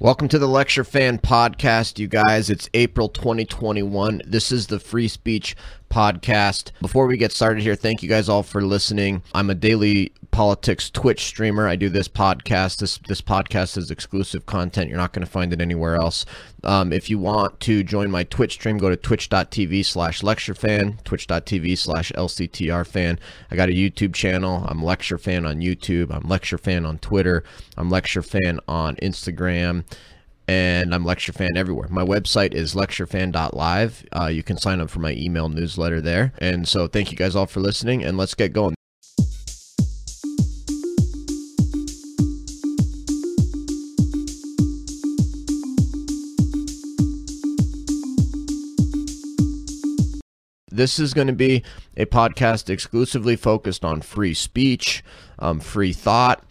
Welcome to the Lecture Fan Podcast, you guys. It's April 2021. This is the Free Speech Podcast. Before we get started here, thank you guys all for listening. I'm a daily politics Twitch streamer. I do this podcast. This this podcast is exclusive content. You're not going to find it anywhere else. Um, if you want to join my Twitch stream, go to twitch.tv slash lecturefan, twitch.tv slash lctrfan. I got a YouTube channel. I'm Lecture Fan on YouTube. I'm Lecture Fan on Twitter. I'm Lecture Fan on Instagram and I'm Lecture Fan everywhere. My website is lecturefan.live. Uh, you can sign up for my email newsletter there. And so thank you guys all for listening, and let's get going. This is going to be a podcast exclusively focused on free speech, um, free thought,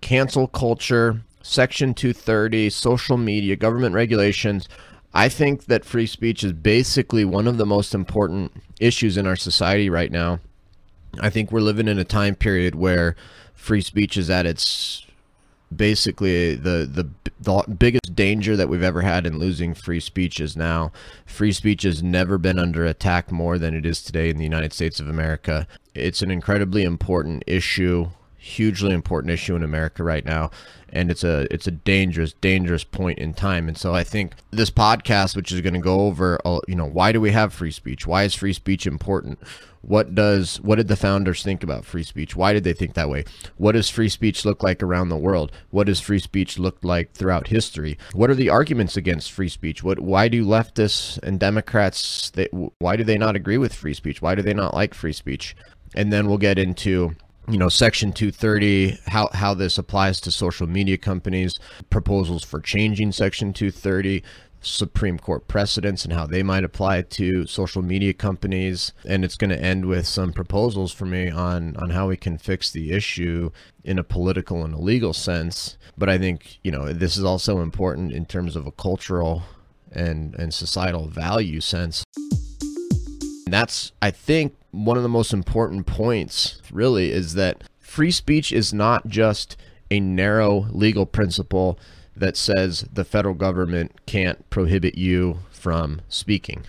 cancel culture, Section 230, social media, government regulations. I think that free speech is basically one of the most important issues in our society right now. I think we're living in a time period where free speech is at its basically the, the the biggest danger that we've ever had in losing free speech is now free speech has never been under attack more than it is today in the United States of America. It's an incredibly important issue hugely important issue in America right now and it's a it's a dangerous dangerous point in time. And so I think this podcast which is going to go over uh, you know why do we have free speech? Why is free speech important? What does what did the founders think about free speech? Why did they think that way? What does free speech look like around the world? What does free speech look like throughout history? What are the arguments against free speech? What why do leftists and democrats they, why do they not agree with free speech? Why do they not like free speech? And then we'll get into you know section 230 how how this applies to social media companies proposals for changing section 230 supreme court precedents and how they might apply to social media companies. And it's going to end with some proposals for me on on how we can fix the issue in a political and a legal sense. But i think you know this is also important in terms of a cultural and and societal value sense. And that's i think one of the most important points, really, is that free speech is not just a narrow legal principle that says the federal government can't prohibit you from speaking.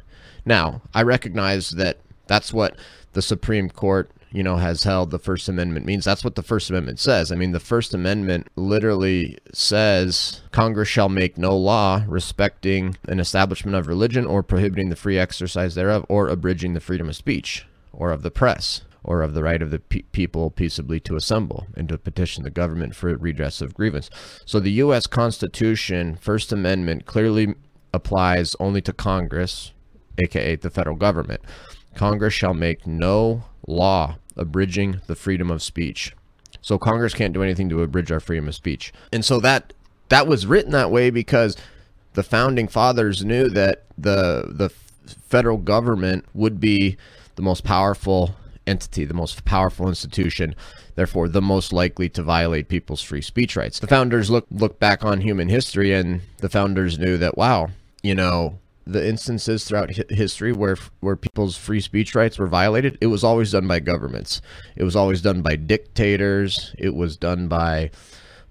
Now, I recognize that that's what the Supreme Court, you know, has held the First Amendment means. That's what the First Amendment says. I mean, the First Amendment literally says Congress shall make no law respecting an establishment of religion or prohibiting the free exercise thereof or abridging the freedom of speech or of the press, or of the right of the pe people peaceably to assemble and to petition the government for redress of grievance. So the U.S. Constitution, First Amendment, clearly applies only to Congress, aka the federal government. Congress shall make no law abridging the freedom of speech. So Congress can't do anything to abridge our freedom of speech. And so that that was written that way because the founding fathers knew that the the federal government would be the most powerful entity, the most powerful institution, therefore the most likely to violate people's free speech rights. The founders look look back on human history and the founders knew that wow, you know, the instances throughout history where where people's free speech rights were violated, it was always done by governments. It was always done by dictators, it was done by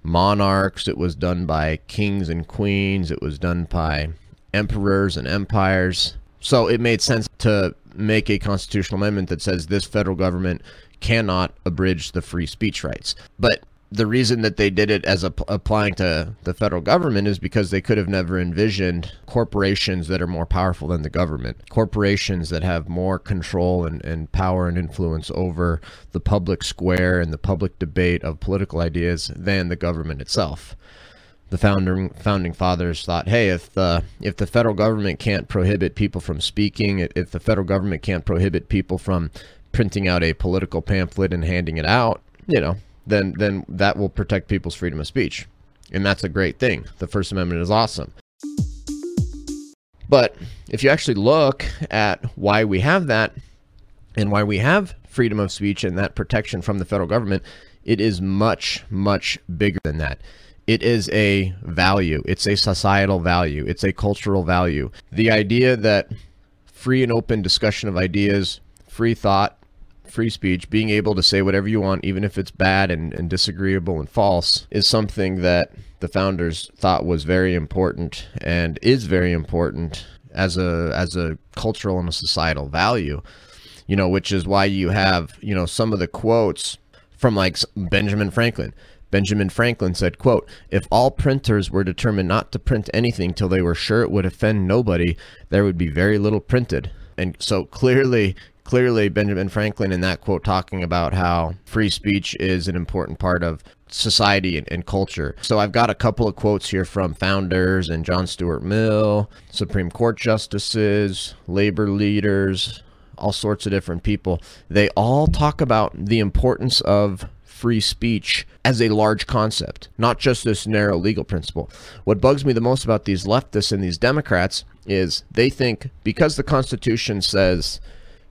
monarchs, it was done by kings and queens, it was done by emperors and empires. So it made sense to make a constitutional amendment that says this federal government cannot abridge the free speech rights. But the reason that they did it as a, applying to the federal government is because they could have never envisioned corporations that are more powerful than the government, corporations that have more control and, and power and influence over the public square and the public debate of political ideas than the government itself the founding founding fathers thought, hey, if the if the federal government can't prohibit people from speaking, if the federal government can't prohibit people from printing out a political pamphlet and handing it out, you know, then then that will protect people's freedom of speech, and that's a great thing. The First Amendment is awesome. But if you actually look at why we have that and why we have freedom of speech and that protection from the federal government, it is much, much bigger than that it is a value. It's a societal value. It's a cultural value. The idea that free and open discussion of ideas, free thought, free speech, being able to say whatever you want, even if it's bad and, and disagreeable and false, is something that the founders thought was very important and is very important as a as a cultural and a societal value you know which is why you have you know some of the quotes from like Benjamin Franklin Benjamin Franklin said, quote, If all printers were determined not to print anything till they were sure it would offend nobody, there would be very little printed. And so clearly, clearly Benjamin Franklin in that quote talking about how free speech is an important part of society and, and, culture. So I've got a couple of quotes here from founders and John Stuart Mill, Supreme Court justices, labor leaders, all sorts of different people. They all talk about the importance of free speech as a large concept, not just this narrow legal principle. What bugs me the most about these leftists and these Democrats is they think because the Constitution says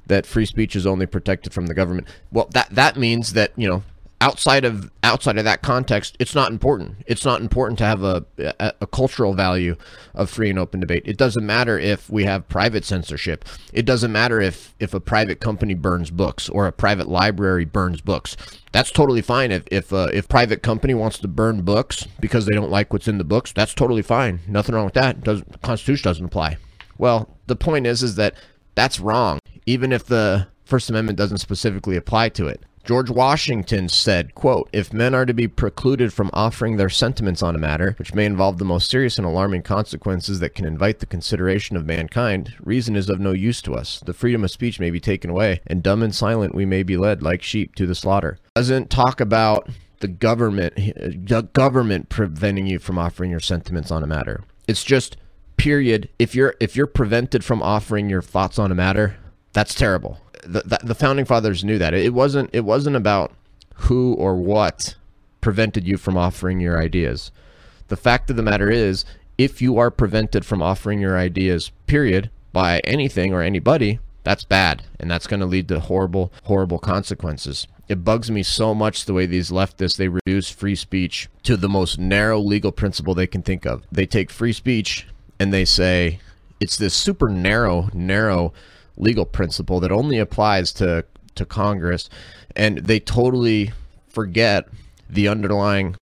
that free speech is only protected from the government, well, that that means that you know outside of outside of that context, it's not important. It's not important to have a, a, a, cultural value of free and open debate. It doesn't matter if we have private censorship. It doesn't matter if if a private company burns books or a private library burns books. That's totally fine. If if uh, if private company wants to burn books because they don't like what's in the books, that's totally fine. Nothing wrong with that. Does the Constitution doesn't apply. Well, the point is is that that's wrong. Even if the First Amendment doesn't specifically apply to it. George Washington said, quote, If men are to be precluded from offering their sentiments on a matter, which may involve the most serious and alarming consequences that can invite the consideration of mankind, reason is of no use to us. The freedom of speech may be taken away, and dumb and silent we may be led like sheep to the slaughter. Doesn't talk about the government uh, the government preventing you from offering your sentiments on a matter. It's just period. If you're if you're prevented from offering your thoughts on a matter, that's terrible the, the, founding fathers knew that it wasn't it wasn't about who or what prevented you from offering your ideas. The fact of the matter is, if you are prevented from offering your ideas, period, by anything or anybody, that's bad. And that's going to lead to horrible, horrible consequences. It bugs me so much the way these leftists, they reduce free speech to the most narrow legal principle they can think of. They take free speech and they say it's this super narrow, narrow legal principle that only applies to to Congress, and they totally forget the underlying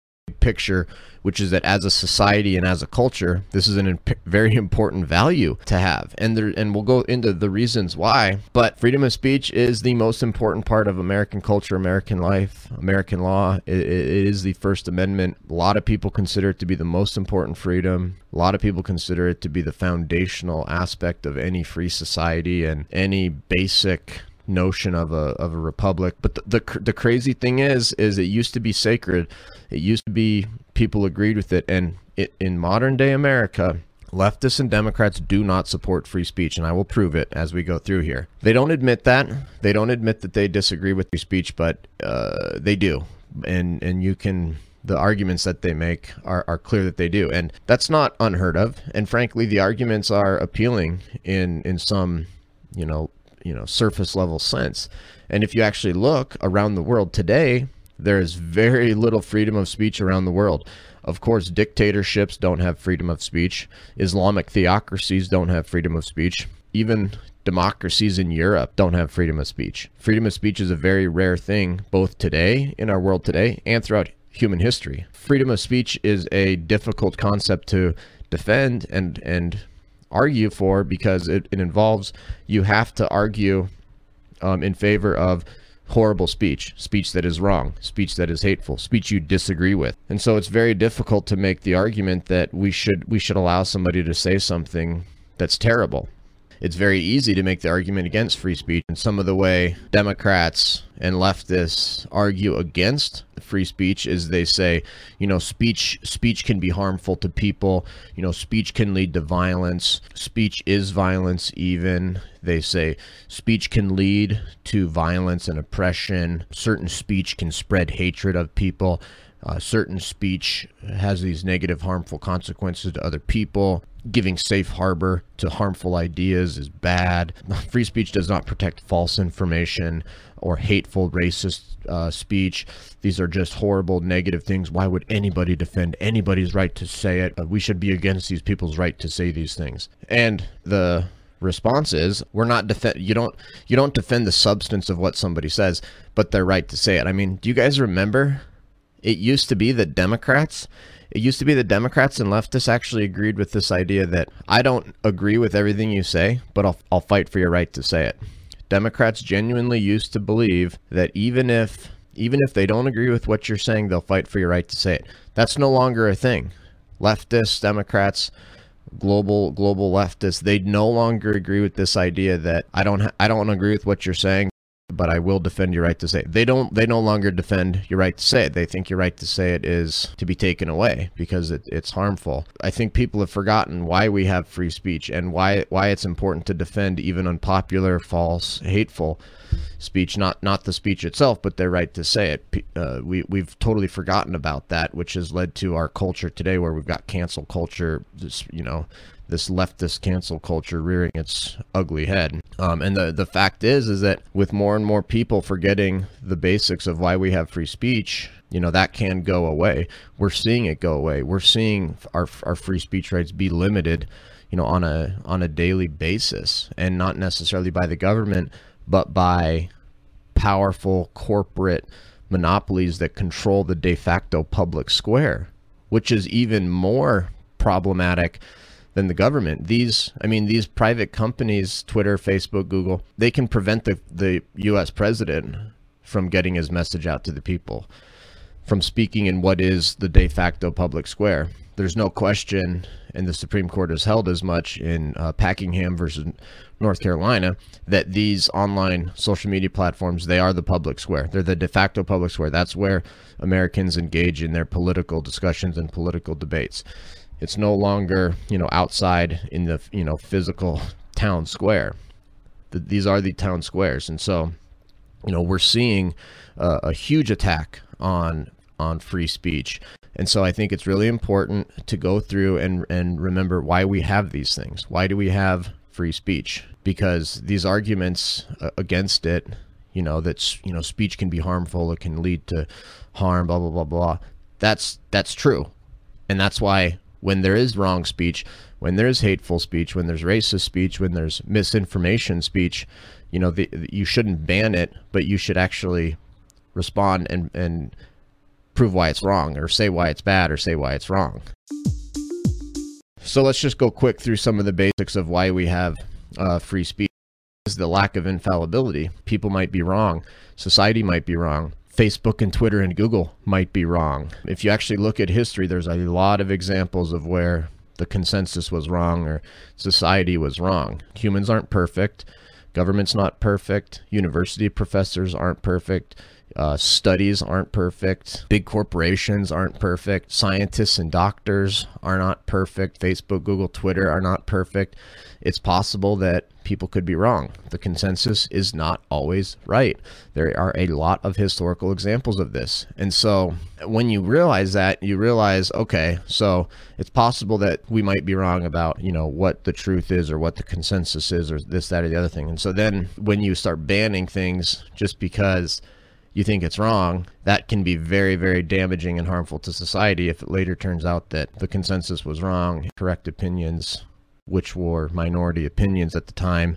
picture, which is that as a society and as a culture, this is a very important value to have. And there, and we'll go into the reasons why. But freedom of speech is the most important part of American culture, American life, American law. it, it is the First Amendment. A lot of people consider it to be the most important freedom. A lot of people consider it to be the foundational aspect of any free society and any basic notion of a of a republic. But the, the the crazy thing is, is it used to be sacred. It used to be people agreed with it, and it, in modern day America, leftists and Democrats do not support free speech, and I will prove it as we go through here. They don't admit that. They don't admit that they disagree with free speech, but uh, they do, and and you can. The arguments that they make are, are clear that they do, and that's not unheard of. And frankly, the arguments are appealing in in some, you know, you know surface level sense. And if you actually look around the world today, there is very little freedom of speech around the world. Of course, dictatorships don't have freedom of speech. Islamic theocracies don't have freedom of speech. Even democracies in Europe don't have freedom of speech. Freedom of speech is a very rare thing, both today, in our world today, and throughout human history. Freedom of speech is a difficult concept to defend and, and argue for because it, it involves you have to argue um, in favor of horrible speech, speech that is wrong, speech that is hateful, speech you disagree with. And so it's very difficult to make the argument that we should we should allow somebody to say something that's terrible it's very easy to make the argument against free speech. And some of the way Democrats and leftists argue against free speech is they say, you know, speech speech can be harmful to people. You know, speech can lead to violence. Speech is violence even. They say speech can lead to violence and oppression. Certain speech can spread hatred of people. Uh, certain speech has these negative, harmful consequences to other people giving safe harbor to harmful ideas is bad. Free speech does not protect false information or hateful, racist uh, speech. These are just horrible, negative things. Why would anybody defend anybody's right to say it? We should be against these people's right to say these things. And the response is we're not defend you don't you don't defend the substance of what somebody says but their right to say it i mean do you guys remember it used to be that democrats it used to be the Democrats and leftists actually agreed with this idea that I don't agree with everything you say, but I'll, I'll fight for your right to say it. Democrats genuinely used to believe that even if even if they don't agree with what you're saying, they'll fight for your right to say it. That's no longer a thing. Leftists, Democrats, global global leftists, they no longer agree with this idea that I don't I don't agree with what you're saying, but I will defend your right to say it. They don't they no longer defend your right to say it. They think your right to say it is to be taken away because it, it's harmful. I think people have forgotten why we have free speech and why why it's important to defend even unpopular, false, hateful speech, not not the speech itself, but their right to say it. Uh, we we've totally forgotten about that, which has led to our culture today, where we've got cancel culture. You know this leftist cancel culture rearing its ugly head. Um, and the the fact is, is that with more and more people forgetting the basics of why we have free speech, you know that can go away. We're seeing it go away. We're seeing our our free speech rights be limited, you know, on a on a daily basis, and not necessarily by the government, but by powerful corporate monopolies that control the de facto public square, which is even more problematic than the government. These, I mean, these private companies, Twitter, Facebook, Google, they can prevent the, the US president from getting his message out to the people, from speaking in what is the de facto public square. There's no question, and the Supreme Court has held as much in uh, Packingham versus North Carolina, that these online social media platforms, they are the public square. They're the de facto public square. That's where Americans engage in their political discussions and political debates. It's no longer, you know, outside in the, you know, physical town square. The, these are the town squares. And so, you know, we're seeing uh, a huge attack on on free speech. And so I think it's really important to go through and and remember why we have these things. Why do we have free speech? Because these arguments uh, against it, you know, that's, you know, speech can be harmful, it can lead to harm, blah blah blah blah. That's that's true. And that's why when there is wrong speech, when there's hateful speech, when there's racist speech, when there's misinformation speech, you know, the, you shouldn't ban it, but you should actually respond and, and prove why it's wrong or say why it's bad or say why it's wrong. So let's just go quick through some of the basics of why we have uh, free speech. Is the lack of infallibility. People might be wrong. Society might be wrong. Facebook and Twitter and Google might be wrong. If you actually look at history, there's a lot of examples of where the consensus was wrong or society was wrong. Humans aren't perfect. Government's not perfect. University professors aren't perfect. Uh, studies aren't perfect. Big corporations aren't perfect. Scientists and doctors are not perfect. Facebook, Google, Twitter are not perfect. It's possible that people could be wrong. The consensus is not always right. There are a lot of historical examples of this. And so when you realize that, you realize, okay, so it's possible that we might be wrong about, you know, what the truth is or what the consensus is or this, that, or the other thing. And so then when you start banning things just because you think it's wrong, that can be very, very damaging and harmful to society if it later turns out that the consensus was wrong, correct opinions which were minority opinions at the time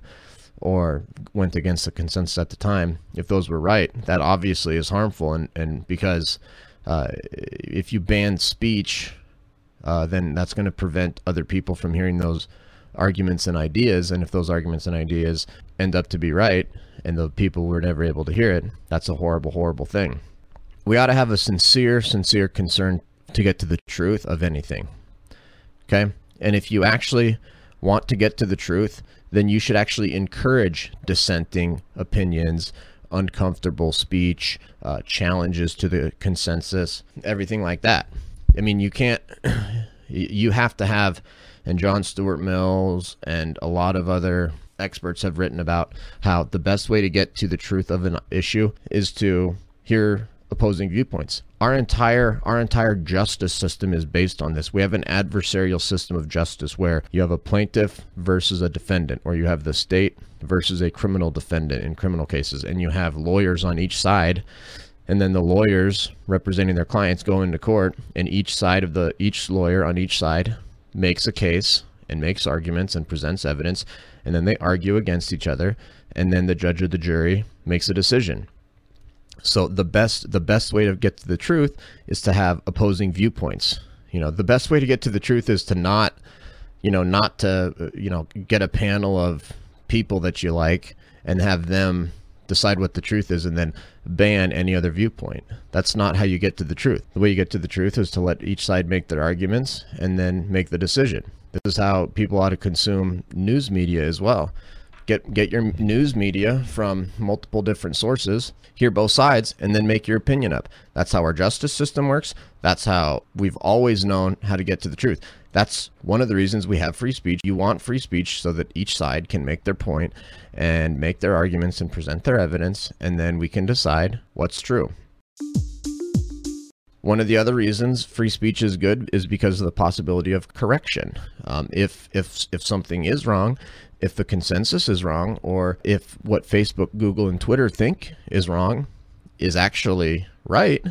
or went against the consensus at the time, if those were right, that obviously is harmful. And, and because uh, if you ban speech, uh, then that's going to prevent other people from hearing those arguments and ideas. And if those arguments and ideas end up to be right and the people were never able to hear it, that's a horrible, horrible thing. We ought to have a sincere, sincere concern to get to the truth of anything. Okay? And if you actually want to get to the truth, then you should actually encourage dissenting opinions, uncomfortable speech, uh, challenges to the consensus, everything like that. I mean, you can't, you have to have, and John Stuart Mills and a lot of other experts have written about how the best way to get to the truth of an issue is to hear opposing viewpoints. Our entire our entire justice system is based on this. We have an adversarial system of justice where you have a plaintiff versus a defendant, or you have the state versus a criminal defendant in criminal cases, and you have lawyers on each side. And then the lawyers representing their clients go into court, and each side of the each lawyer on each side makes a case and makes arguments and presents evidence, and then they argue against each other, and then the judge or the jury makes a decision so the best the best way to get to the truth is to have opposing viewpoints You know, the best way to get to the truth is to not, you know, not to, uh, you know, get a panel of people that you like and have them decide what the truth is and then ban any other viewpoint. That's not how you get to the truth. The way you get to the truth is to let each side make their arguments and then make the decision. This is how people ought to consume news media as well. Get get your news media from multiple different sources, hear both sides, and then make your opinion up. That's how our justice system works. That's how we've always known how to get to the truth. That's one of the reasons we have free speech. You want free speech so that each side can make their point and make their arguments and present their evidence, and then we can decide what's true. One of the other reasons free speech is good is because of the possibility of correction. Um, if if if something is wrong, if the consensus is wrong, or if what Facebook, Google, and Twitter think is wrong is actually right,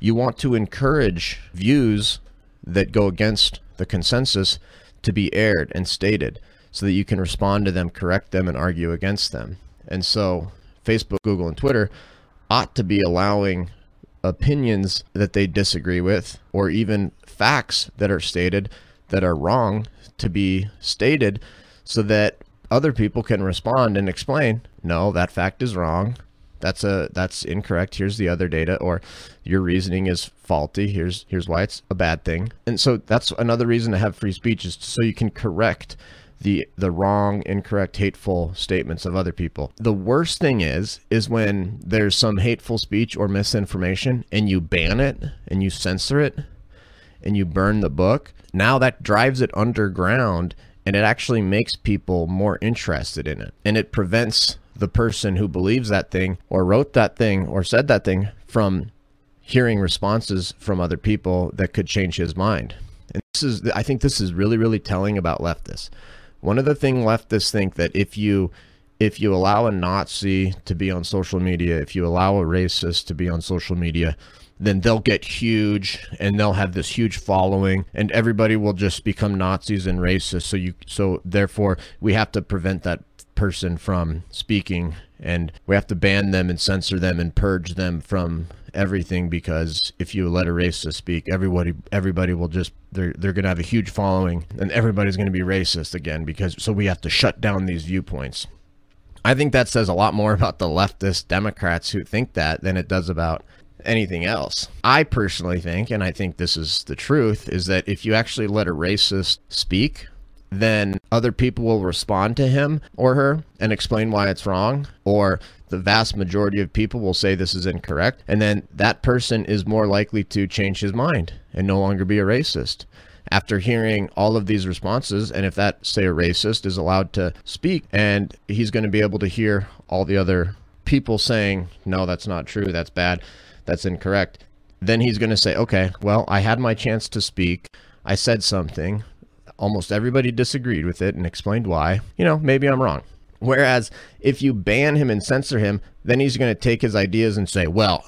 you want to encourage views that go against the consensus to be aired and stated so that you can respond to them, correct them, and argue against them. And so Facebook, Google, and Twitter ought to be allowing opinions that they disagree with or even facts that are stated that are wrong to be stated so that other people can respond and explain no that fact is wrong. That's a that's incorrect. Here's the other data or your reasoning is faulty. Here's here's why it's a bad thing. And so that's another reason to have free speech is so you can correct the the wrong, incorrect, hateful statements of other people. The worst thing is is when there's some hateful speech or misinformation and you ban it and you censor it and you burn the book. Now that drives it underground and it actually makes people more interested in it. And it prevents the person who believes that thing or wrote that thing or said that thing from hearing responses from other people that could change his mind. And this is I think this is really really telling about leftists. One of the thing leftists think that if you if you allow a Nazi to be on social media, if you allow a racist to be on social media, then they'll get huge and they'll have this huge following and everybody will just become Nazis and racists. So you so therefore we have to prevent that person from speaking and we have to ban them and censor them and purge them from everything because if you let a racist speak, everybody everybody will just they're they're gonna have a huge following and everybody's gonna be racist again because so we have to shut down these viewpoints. I think that says a lot more about the leftist Democrats who think that than it does about anything else. I personally think, and I think this is the truth, is that if you actually let a racist speak, then other people will respond to him or her and explain why it's wrong or the vast majority of people will say this is incorrect and then that person is more likely to change his mind and no longer be a racist after hearing all of these responses and if that say a racist is allowed to speak and he's going to be able to hear all the other people saying no that's not true that's bad that's incorrect then he's going to say okay well i had my chance to speak i said something almost everybody disagreed with it and explained why. You know, maybe I'm wrong. Whereas if you ban him and censor him, then he's going to take his ideas and say, well,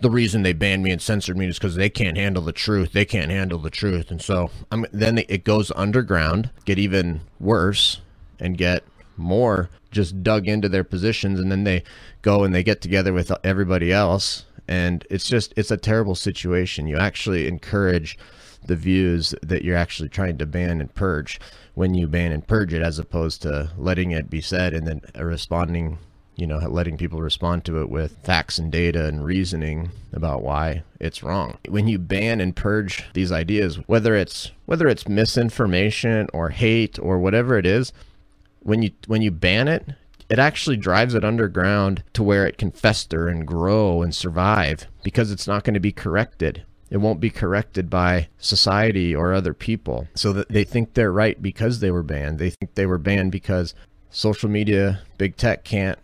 the reason they banned me and censored me is because they can't handle the truth. They can't handle the truth. And so I'm, then it goes underground, get even worse, and get more just dug into their positions. And then they go and they get together with everybody else. And it's just, it's a terrible situation. You actually encourage the views that you're actually trying to ban and purge when you ban and purge it as opposed to letting it be said and then responding you know letting people respond to it with facts and data and reasoning about why it's wrong. When you ban and purge these ideas whether it's whether it's misinformation or hate or whatever it is when you when you ban it it actually drives it underground to where it can fester and grow and survive because it's not going to be corrected it won't be corrected by society or other people. So that they think they're right because they were banned. They think they were banned because social media, big tech can't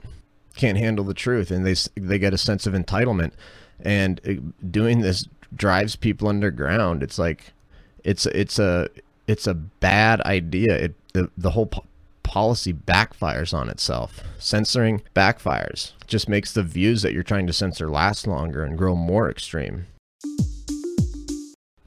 can't handle the truth, and they they get a sense of entitlement. And uh, doing this drives people underground. It's like it's it's a it's a bad idea. It the the whole po policy backfires on itself. Censoring backfires. It Just makes the views that you're trying to censor last longer and grow more extreme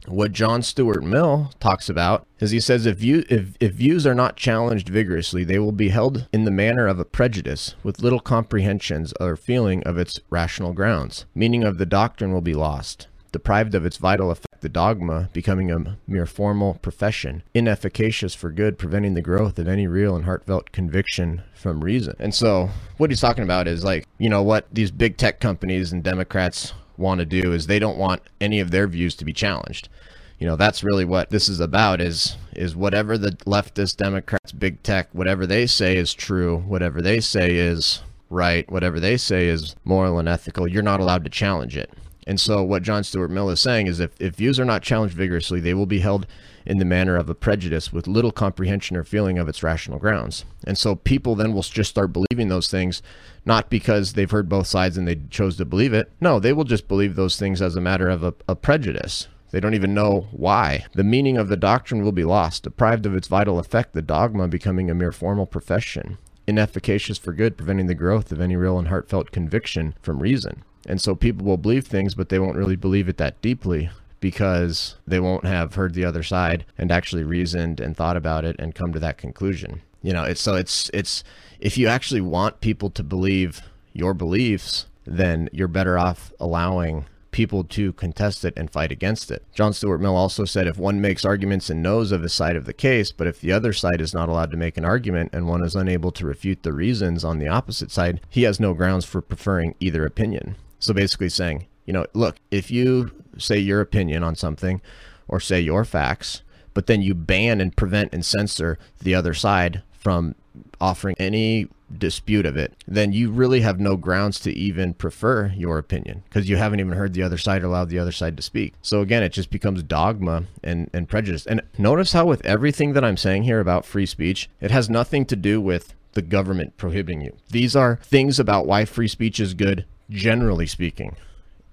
what John Stuart Mill talks about is he says if, if, if views are not challenged vigorously, they will be held in the manner of a prejudice with little comprehensions or feeling of its rational grounds. Meaning of the doctrine will be lost, deprived of its vital effect the dogma, becoming a mere formal profession, inefficacious for good, preventing the growth of any real and heartfelt conviction from reason. And so, what he's talking about is like, you know, what these big tech companies and Democrats want to do is they don't want any of their views to be challenged. You know, that's really what this is about is is whatever the leftist Democrats, big tech, whatever they say is true, whatever they say is right, whatever they say is moral and ethical, you're not allowed to challenge it. And so what John Stuart Mill is saying is if, if views are not challenged vigorously, they will be held in the manner of a prejudice with little comprehension or feeling of its rational grounds. And so people then will just start believing those things, not because they've heard both sides and they chose to believe it. No, they will just believe those things as a matter of a, a prejudice. They don't even know why. The meaning of the doctrine will be lost, deprived of its vital effect, the dogma becoming a mere formal profession inefficacious for good, preventing the growth of any real and heartfelt conviction from reason. And so people will believe things, but they won't really believe it that deeply because they won't have heard the other side and actually reasoned and thought about it and come to that conclusion. You know, it's so it's it's if you actually want people to believe your beliefs, then you're better off allowing people to contest it and fight against it. John Stuart Mill also said if one makes arguments and knows of a side of the case, but if the other side is not allowed to make an argument and one is unable to refute the reasons on the opposite side, he has no grounds for preferring either opinion. So basically saying, you know, look, if you say your opinion on something or say your facts, but then you ban and prevent and censor the other side from offering any dispute of it, then you really have no grounds to even prefer your opinion because you haven't even heard the other side or allowed the other side to speak. So again, it just becomes dogma and, and prejudice. And notice how with everything that I'm saying here about free speech, it has nothing to do with the government prohibiting you. These are things about why free speech is good, generally speaking,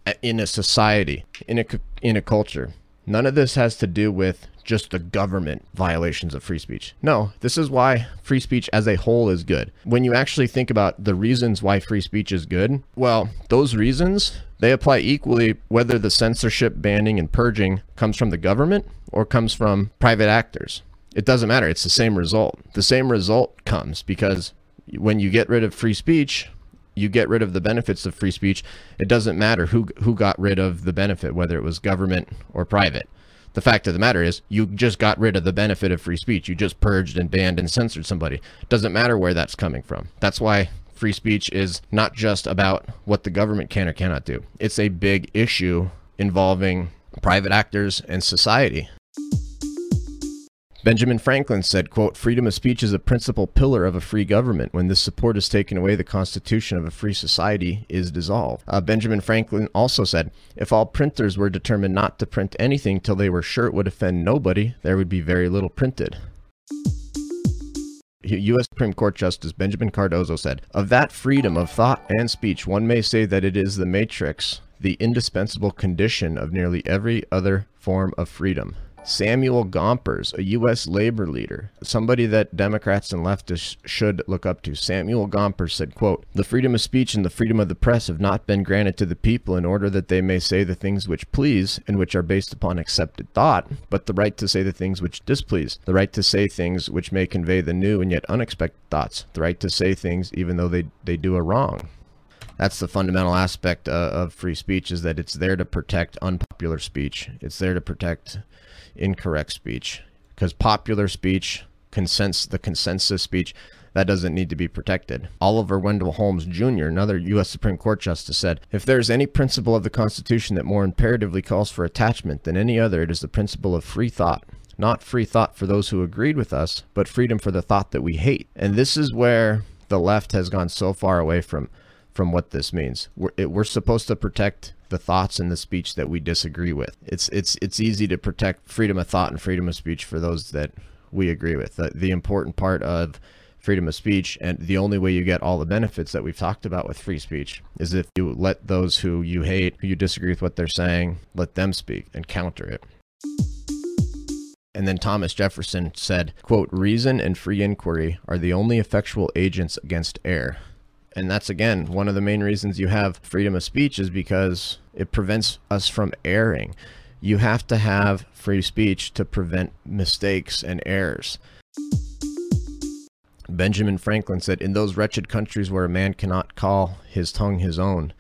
uh, in a society, in a, in a culture. None of this has to do with just the government violations of free speech. No, this is why free speech as a whole is good. When you actually think about the reasons why free speech is good, well, those reasons they apply equally whether the censorship, banning, and purging comes from the government or comes from private actors. It doesn't matter. It's the same result. The same result comes because when you get rid of free speech, you get rid of the benefits of free speech. It doesn't matter who who got rid of the benefit, whether it was government or private. The fact of the matter is, you just got rid of the benefit of free speech. You just purged and banned and censored somebody. Doesn't matter where that's coming from. That's why free speech is not just about what the government can or cannot do. It's a big issue involving private actors and society. Benjamin Franklin said, quote, freedom of speech is a principal pillar of a free government. When this support is taken away, the constitution of a free society is dissolved. Uh, Benjamin Franklin also said, if all printers were determined not to print anything till they were sure it would offend nobody, there would be very little printed. U.S. Supreme Court Justice Benjamin Cardozo said, Of that freedom of thought and speech, one may say that it is the matrix, the indispensable condition of nearly every other form of freedom. Samuel Gompers, a U.S. labor leader, somebody that Democrats and leftists should look up to. Samuel Gompers said, quote, The freedom of speech and the freedom of the press have not been granted to the people in order that they may say the things which please and which are based upon accepted thought, but the right to say the things which displease, the right to say things which may convey the new and yet unexpected thoughts, the right to say things even though they, they do a wrong that's the fundamental aspect uh, of free speech is that it's there to protect unpopular speech it's there to protect incorrect speech because popular speech, consens- the consensus speech, that doesn't need to be protected. Oliver Wendell Holmes Jr., another U.S. Supreme Court justice, said If there is any principle of the Constitution that more imperatively calls for attachment than any other, it is the principle of free thought. Not free thought for those who agreed with us, but freedom for the thought that we hate. And this is where the left has gone so far away from from what this means. We're, it, we're supposed to protect the thoughts and the speech that we disagree with. It's it's it's easy to protect freedom of thought and freedom of speech for those that we agree with. The, the important part of freedom of speech and the only way you get all the benefits that we've talked about with free speech is if you let those who you hate, who you disagree with what they're saying, let them speak and counter it. And then Thomas Jefferson said, quote, reason and free inquiry are the only effectual agents against error. And that's again one of the main reasons you have freedom of speech is because it prevents us from erring. You have to have free speech to prevent mistakes and errors. Benjamin Franklin said, In those wretched countries where a man cannot call his tongue his own,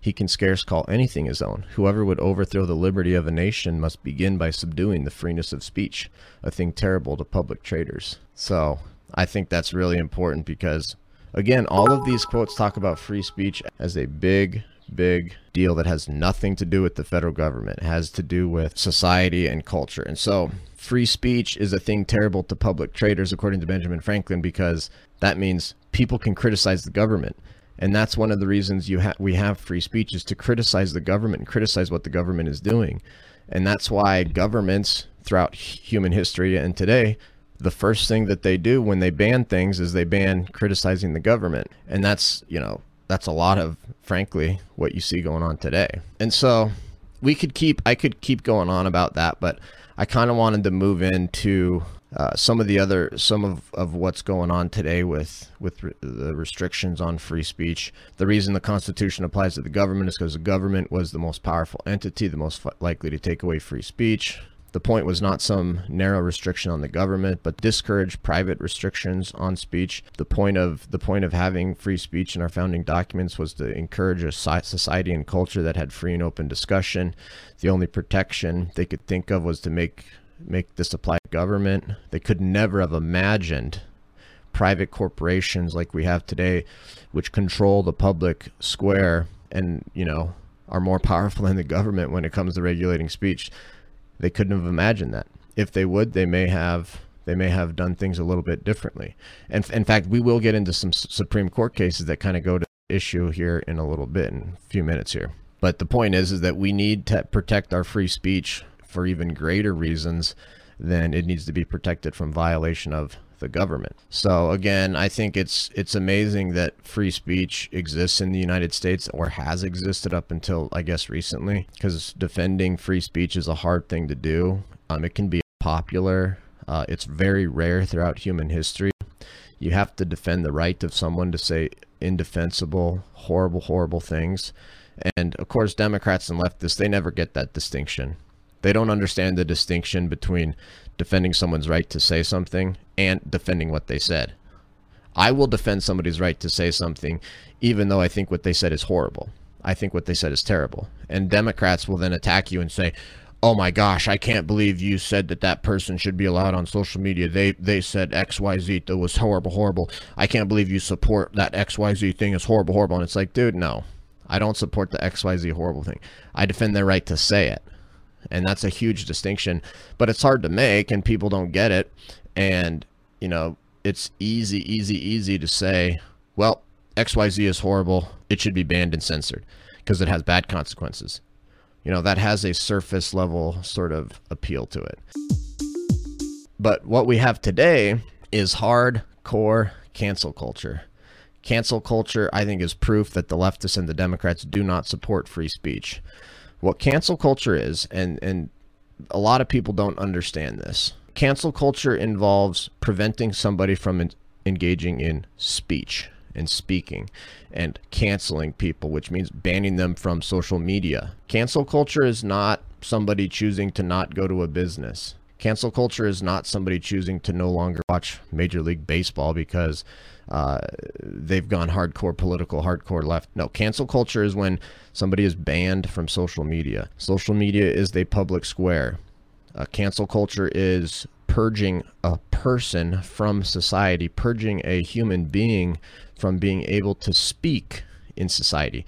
he can scarce call anything his own. Whoever would overthrow the liberty of a nation must begin by subduing the freeness of speech, a thing terrible to public traitors. So I think that's really important because, again, all of these quotes talk about free speech as a big, big deal that has nothing to do with the federal government. It has to do with society and culture. And so free speech is a thing terrible to public traitors, according to Benjamin Franklin, because that means people can criticize the government. And that's one of the reasons you ha- we have free speech is to criticize the government and criticize what the government is doing. And that's why governments throughout human history and today the first thing that they do when they ban things is they ban criticizing the government. And that's, you know, that's a lot of, frankly, what you see going on today. And so we could keep, I could keep going on about that, but I kind of wanted to move into uh, some of the other, some of, of what's going on today with, with re- the restrictions on free speech. The reason the Constitution applies to the government is because the government was the most powerful entity, the most likely to take away free speech. The point was not some narrow restriction on the government, but discourage private restrictions on speech. The point of the point of having free speech in our founding documents was to encourage a society and culture that had free and open discussion. The only protection they could think of was to make make this apply to government. They could never have imagined private corporations like we have today, which control the public square and you know are more powerful than the government when it comes to regulating speech they couldn't have imagined that. If they would, they may have they may have done things a little bit differently. And in fact, we will get into some Supreme Court cases that kind of go to issue here in a little bit, in a few minutes here. But the point is, is that we need to protect our free speech for even greater reasons than it needs to be protected from violation of the government. So again, I think it's it's amazing that free speech exists in the United States or has existed up until I guess recently because defending free speech is a hard thing to do. Um, it can be popular. Uh, it's very rare throughout human history. You have to defend the right of someone to say indefensible, horrible, horrible things. And of course, Democrats and leftists, they never get that distinction. They don't understand the distinction between defending someone's right to say something and defending what they said. I will defend somebody's right to say something even though I think what they said is horrible. I think what they said is terrible. And Democrats will then attack you and say, "Oh my gosh, I can't believe you said that that person should be allowed on social media. They they said XYZ that was horrible, horrible. I can't believe you support that XYZ thing is horrible, horrible." And it's like, "Dude, no. I don't support the XYZ horrible thing. I defend their right to say it." And that's a huge distinction but it's hard to make and people don't get it. And you know it's easy easy easy to say well xyz is horrible. It should be banned and censored because it has bad consequences. You know that has a surface level sort of appeal to it. But what we have today is hardcore cancel culture. Cancel culture i think is proof that the leftists and the democrats do not support free speech what cancel culture is, and, and a lot of people don't understand this. Cancel culture involves preventing somebody from engaging in speech and speaking and canceling people, which means banning them from social media. Cancel culture is not somebody choosing to not go to a business. Cancel culture is not somebody choosing to no longer watch Major League Baseball because uh, they've gone hardcore political, hardcore left. No, cancel culture is when somebody is banned from social media. Social media is the public square. Uh, cancel culture is purging a person from society, purging a human being from being able to speak in society.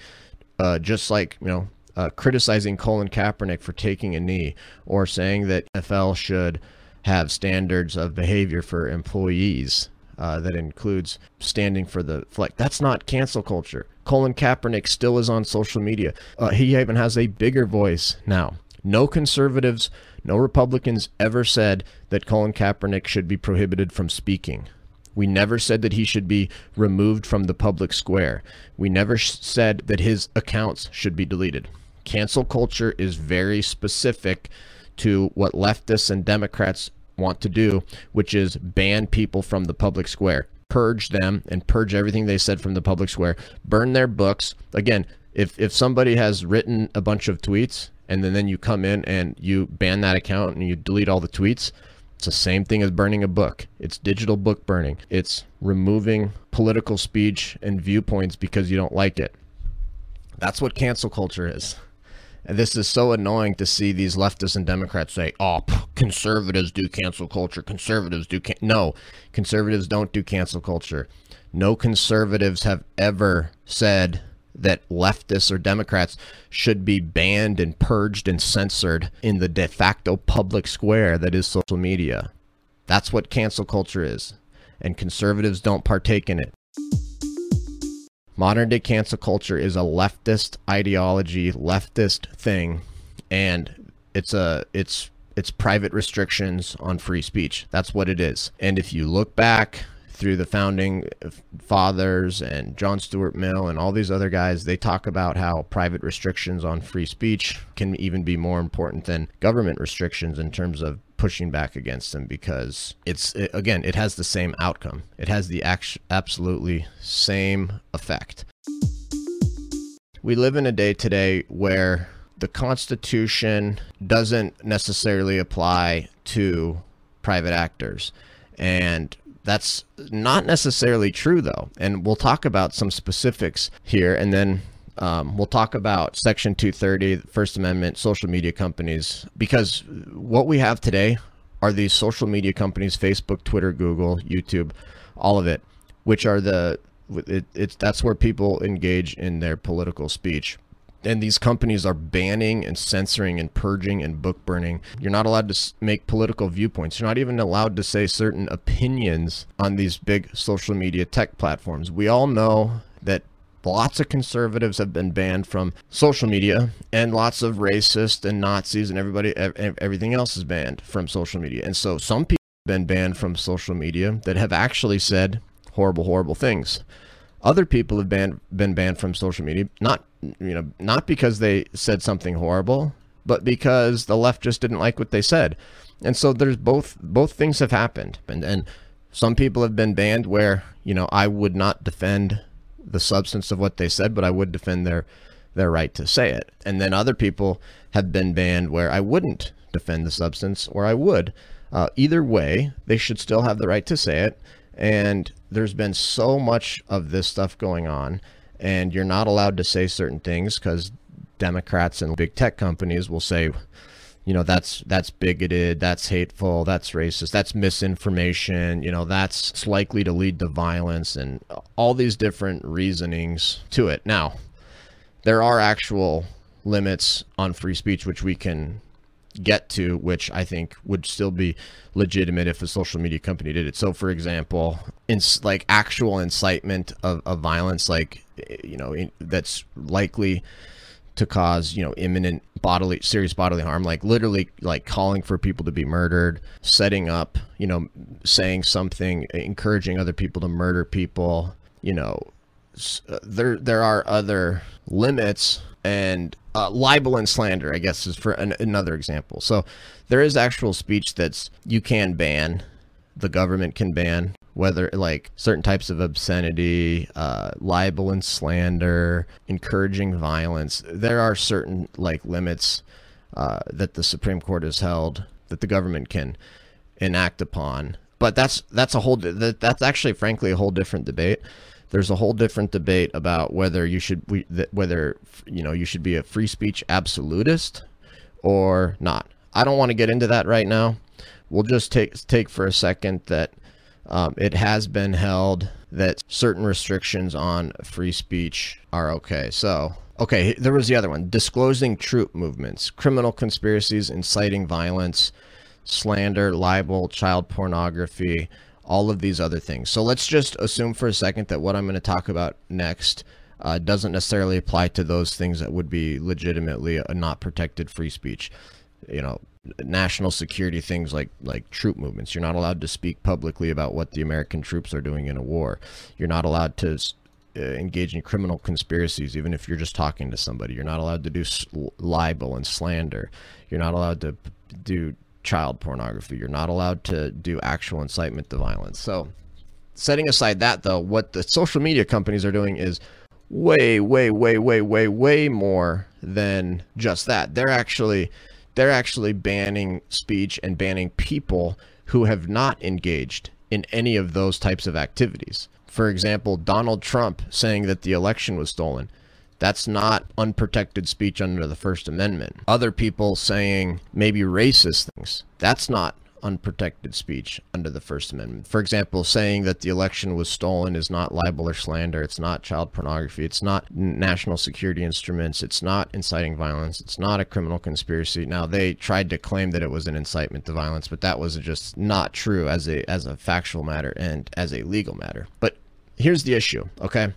Uh, just like, you know, uh, criticizing Colin Kaepernick for taking a knee or saying that NFL should have standards of behavior for employees uh, that includes standing for the flag. That's not cancel culture. Colin Kaepernick still is on social media. Uh, he even has a bigger voice now. No conservatives, no Republicans ever said that Colin Kaepernick should be prohibited from speaking. We never said that he should be removed from the public square. We never said that his accounts should be deleted. Cancel culture is very specific to what leftists and Democrats want to do, which is ban people from the public square, purge them and purge everything they said from the public square, burn their books. Again, if if somebody has written a bunch of tweets and then, then you come in and you ban that account and you delete all the tweets, it's the same thing as burning a book. It's digital book burning. It's removing political speech and viewpoints because you don't like it. That's what cancel culture is. This is so annoying to see these leftists and Democrats say, "Oh, conservatives do cancel culture. Conservatives do can-. no, conservatives don't do cancel culture. No conservatives have ever said that leftists or Democrats should be banned and purged and censored in the de facto public square that is social media. That's what cancel culture is. And conservatives don't partake in it. Modern day cancel culture is a leftist ideology, leftist thing, and it's a it's it's private restrictions on free speech. That's what it is. And if you look back through the founding fathers and John Stuart Mill and all these other guys, they talk about how private restrictions on free speech can even be more important than government restrictions in terms of pushing back against them because it's it, again it has the same outcome. It has the act- absolutely same effect. We live in a day today where the constitution doesn't necessarily apply to private actors. And that's not necessarily true, though. And we'll talk about some specifics here, and then um, we'll talk about Section 230, First Amendment, social media companies, because what we have today are these social media companies Facebook, Twitter, Google, YouTube, all of it, which are the it, it's that's where people engage in their political speech and these companies are banning and censoring and purging and book burning. You're not allowed to make political viewpoints. You're not even allowed to say certain opinions on these big social media tech platforms. We all know that lots of conservatives have been banned from social media and lots of racists and Nazis and everybody everything else is banned from social media. And so some people have been banned from social media that have actually said horrible horrible things. Other people have been been banned from social media, not you know, not because they said something horrible, but because the left just didn't like what they said. And so there's both both things have happened. And and some people have been banned where, you know, I would not defend the substance of what they said, but I would defend their their right to say it. And then other people have been banned where I wouldn't defend the substance or I would. Uh, either way, they should still have the right to say it. And there's been so much of this stuff going on, and you're not allowed to say certain things because Democrats and big tech companies will say, you know, that's that's bigoted, that's hateful, that's racist, that's misinformation, you know, that's likely to lead to violence, and all these different reasonings to it. Now, there are actual limits on free speech which we can get to, which I think would still be legitimate if a social media company did it. So, for example, in like actual incitement of, of violence, like eh, you know, in, that's likely to cause you know imminent bodily serious bodily harm like literally like calling for people to be murdered setting up you know saying something encouraging other people to murder people you know uh, there there are other limits and uh, libel and slander, I guess, is for an, another example. So there is actual speech that's you can ban, the government can ban, whether like certain types of obscenity, uh, libel and slander, encouraging violence. There are certain like limits uh, that the Supreme Court has held that the government can enact upon. But that's that's a whole that, that's actually frankly a whole different debate there's a whole different debate about whether you should we, whether you know you should be a free speech absolutist or not. I don't want to get into that right now. We'll just take take for a second that um, it has been held that certain restrictions on free speech are okay. So, okay, there was the other one: disclosing troop movements, criminal conspiracies, inciting violence, slander, libel, child pornography, all of these other things. So let's just assume for a second that what I'm going to talk about next uh, doesn't necessarily apply to those things that would be legitimately a not protected free speech. You know, national security things like like troop movements. You're not allowed to speak publicly about what the American troops are doing in a war. You're not allowed to uh, engage in criminal conspiracies, even if you're just talking to somebody. You're not allowed to do libel and slander. You're not allowed to do child pornography. You're not allowed to do actual incitement to violence. So, setting aside that, though, what the social media companies are doing is way, way, way, way, way, way more than just that. They're actually they're actually banning speech and banning people who have not engaged in any of those types of activities. For example, Donald Trump saying that the election was stolen. That's not unprotected speech under the First Amendment. Other people saying maybe racist things. That's not unprotected speech under the First Amendment. For example, saying that the election was stolen is not libel or slander. It's not child pornography. It's not national security instruments. It's not inciting violence. It's not a criminal conspiracy. Now they tried to claim that it was an incitement to violence, but that was just not true as a as a factual matter and as a legal matter. But here's the issue, okay?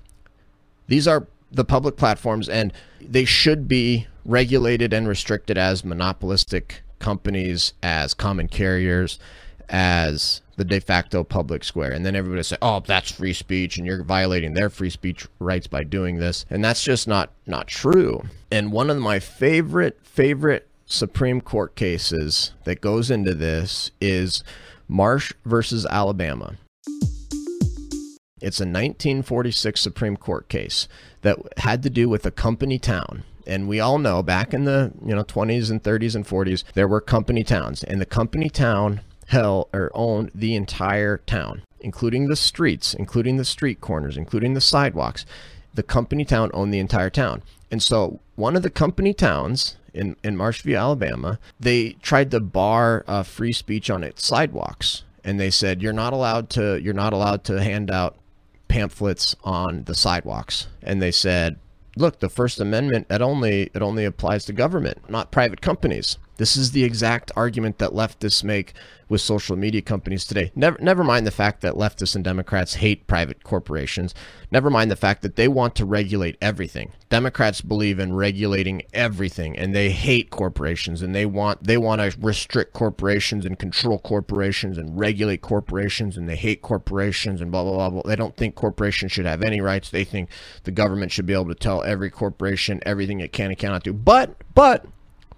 These are the public platforms and they should be regulated and restricted as monopolistic companies as common carriers as the de facto public square. And then everybody say oh that's free speech and you're violating their free speech rights by doing this. And that's just not not true. And one of my favorite favorite supreme court cases that goes into this is marsh versus alabama. It's a 1946 supreme court case that had to do with a company town and we all know back in the you know 20s and 30s and 40s there were company towns. And the company town held or owned the entire town including the streets including the street corners including the sidewalks. The company town owned the entire town. And so one of the company towns in, in Marshview, Alabama, they tried to bar uh, free speech on its sidewalks, and they said you're not allowed to you're not allowed to hand out pamphlets on the sidewalks. And they said look, the First Amendment it only it only applies to government, not private companies. This is the exact argument that leftists make with social media companies today. Never, never mind the fact that leftists and Democrats hate private corporations. Never mind the fact that they want to regulate everything. Democrats believe in regulating everything, and they hate corporations, and they want they want to restrict corporations and control corporations and regulate corporations, and they hate corporations and blah blah blah. blah. They don't think corporations should have any rights. They think the government should be able to tell every corporation everything it can and cannot do. But but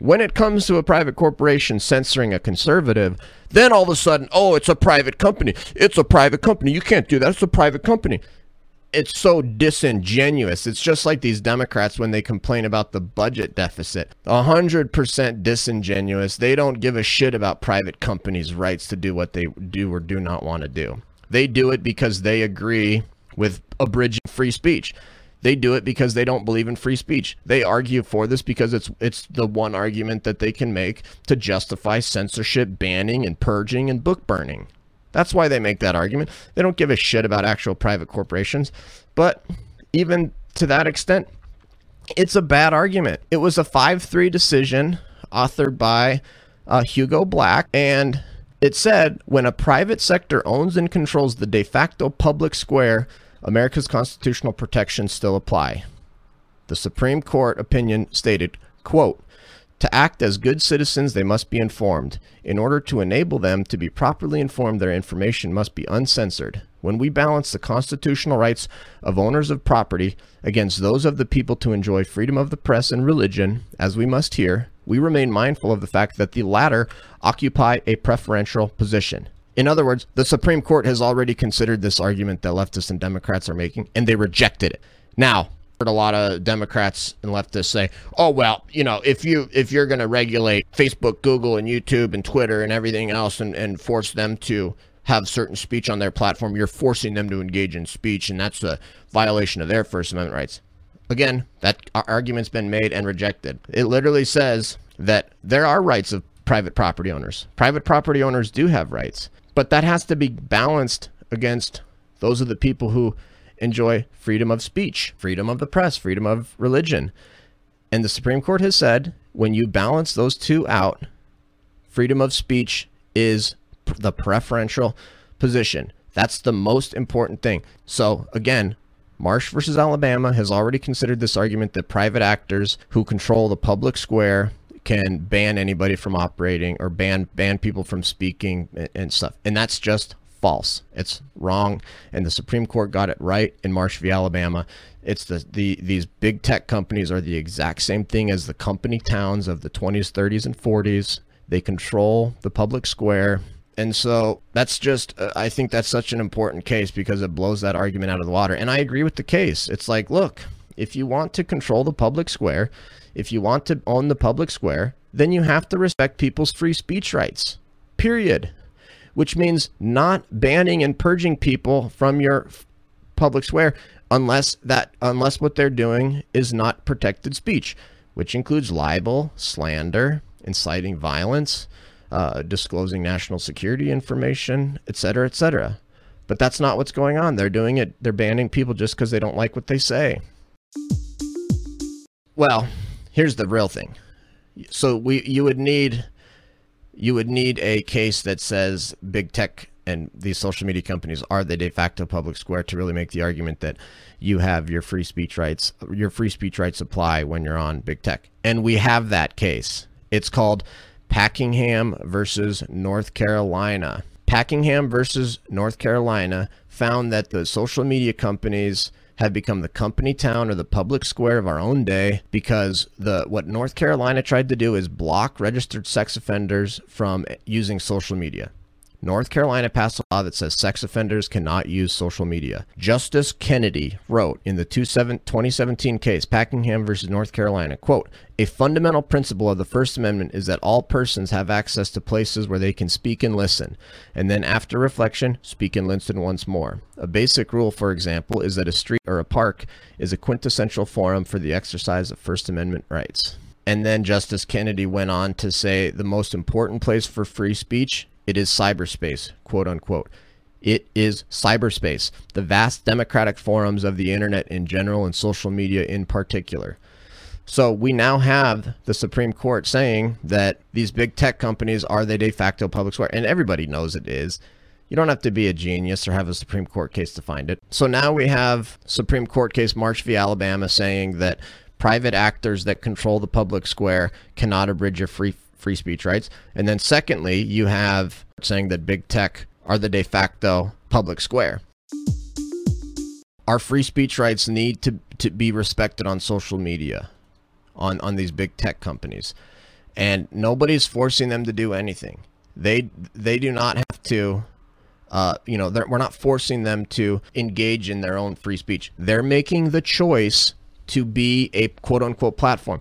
when it comes to a private corporation censoring a conservative, then all of a sudden, oh, it's a private company. It's a private company. You can't do that. It's a private company. It's so disingenuous. It's just like these Democrats when they complain about the budget deficit. 100% disingenuous. They don't give a shit about private companies' rights to do what they do or do not want to do. They do it because they agree with abridging free speech. They do it because they don't believe in free speech. They argue for this because it's it's the one argument that they can make to justify censorship, banning and purging and book burning. That's why they make that argument. They don't give a shit about actual private corporations. But even to that extent, it's a bad argument. It was a 5-3 decision authored by uh, Hugo Black and it said when a private sector owns and controls the de facto public square America's constitutional protections still apply. The Supreme Court opinion stated, quote, to act as good citizens, they must be informed. In order to enable them to be properly informed, their information must be uncensored. When we balance the constitutional rights of owners of property against those of the people to enjoy freedom of the press and religion, as we must here, we remain mindful of the fact that the latter occupy a preferential position. In other words, the Supreme Court has already considered this argument that leftists and Democrats are making, and they rejected it. Now, heard a lot of Democrats and leftists say, "Oh well, you know, if you if you're going to regulate Facebook, Google, and YouTube and Twitter and everything else, and, and force them to have certain speech on their platform, you're forcing them to engage in speech, and that's a violation of their First Amendment rights." Again, that argument's been made and rejected. It literally says that there are rights of private property owners. Private property owners do have rights. But that has to be balanced against those are the people who enjoy freedom of speech, freedom of the press, freedom of religion. And the Supreme Court has said when you balance those two out, freedom of speech is the preferential position. That's the most important thing. So again, Marsh versus Alabama has already considered this argument that private actors who control the public square can ban anybody from operating or ban ban people from speaking and, and stuff. And that's just false. It's wrong. And the Supreme Court got it right in Marsh v. Alabama. It's the, the these big tech companies are the exact same thing as the company towns of the 20s, 30s, and 40s. They control the public square. And so that's just, uh, I think that's such an important case because it blows that argument out of the water. And I agree with the case. It's like, look, if you want to control the public square, if you want to own the public square, then you have to respect people's free speech rights. Period. Which means not banning and purging people from your public square unless that unless what they're doing is not protected speech, which includes libel, slander, inciting violence, uh, disclosing national security information, etc., etc. But that's not what's going on. They're doing it. They're banning people just because they don't like what they say. Well, here's the real thing. So we you would need you would need a case that says big tech and these social media companies are the de facto public square to really make the argument that you have your free speech rights your free speech rights apply when you're on big tech. And we have that case. It's called Packingham versus North Carolina. Packingham versus North Carolina found that the social media companies have become the company town or the public square of our own day because the what North Carolina tried to do is block registered sex offenders from using social media. North Carolina passed a law that says sex offenders cannot use social media. Justice Kennedy wrote in the 2017 case, Packingham versus North Carolina, quote, a fundamental principle of the First Amendment is that all persons have access to places where they can speak and listen, and then after reflection, speak and listen once more. A basic rule, for example, is that a street or a park is a quintessential forum for the exercise of First Amendment rights. And then Justice Kennedy went on to say the most important place for free speech it is cyberspace, quote unquote. It is cyberspace, the vast democratic forums of the internet in general and social media in particular. So we now have the Supreme Court saying that these big tech companies are the de facto public square, and everybody knows it is. You don't have to be a genius or have a Supreme Court case to find it. So now we have Supreme Court case Marsh v. Alabama saying that private actors that control the public square cannot abridge your free free speech rights. And then secondly, you have saying that big tech are the de facto public square. Our free speech rights need to, to be respected on social media, on, on these big tech companies. And nobody's forcing them to do anything. They they do not have to uh, you know, we're not forcing them to engage in their own free speech. They're making the choice to be a quote unquote platform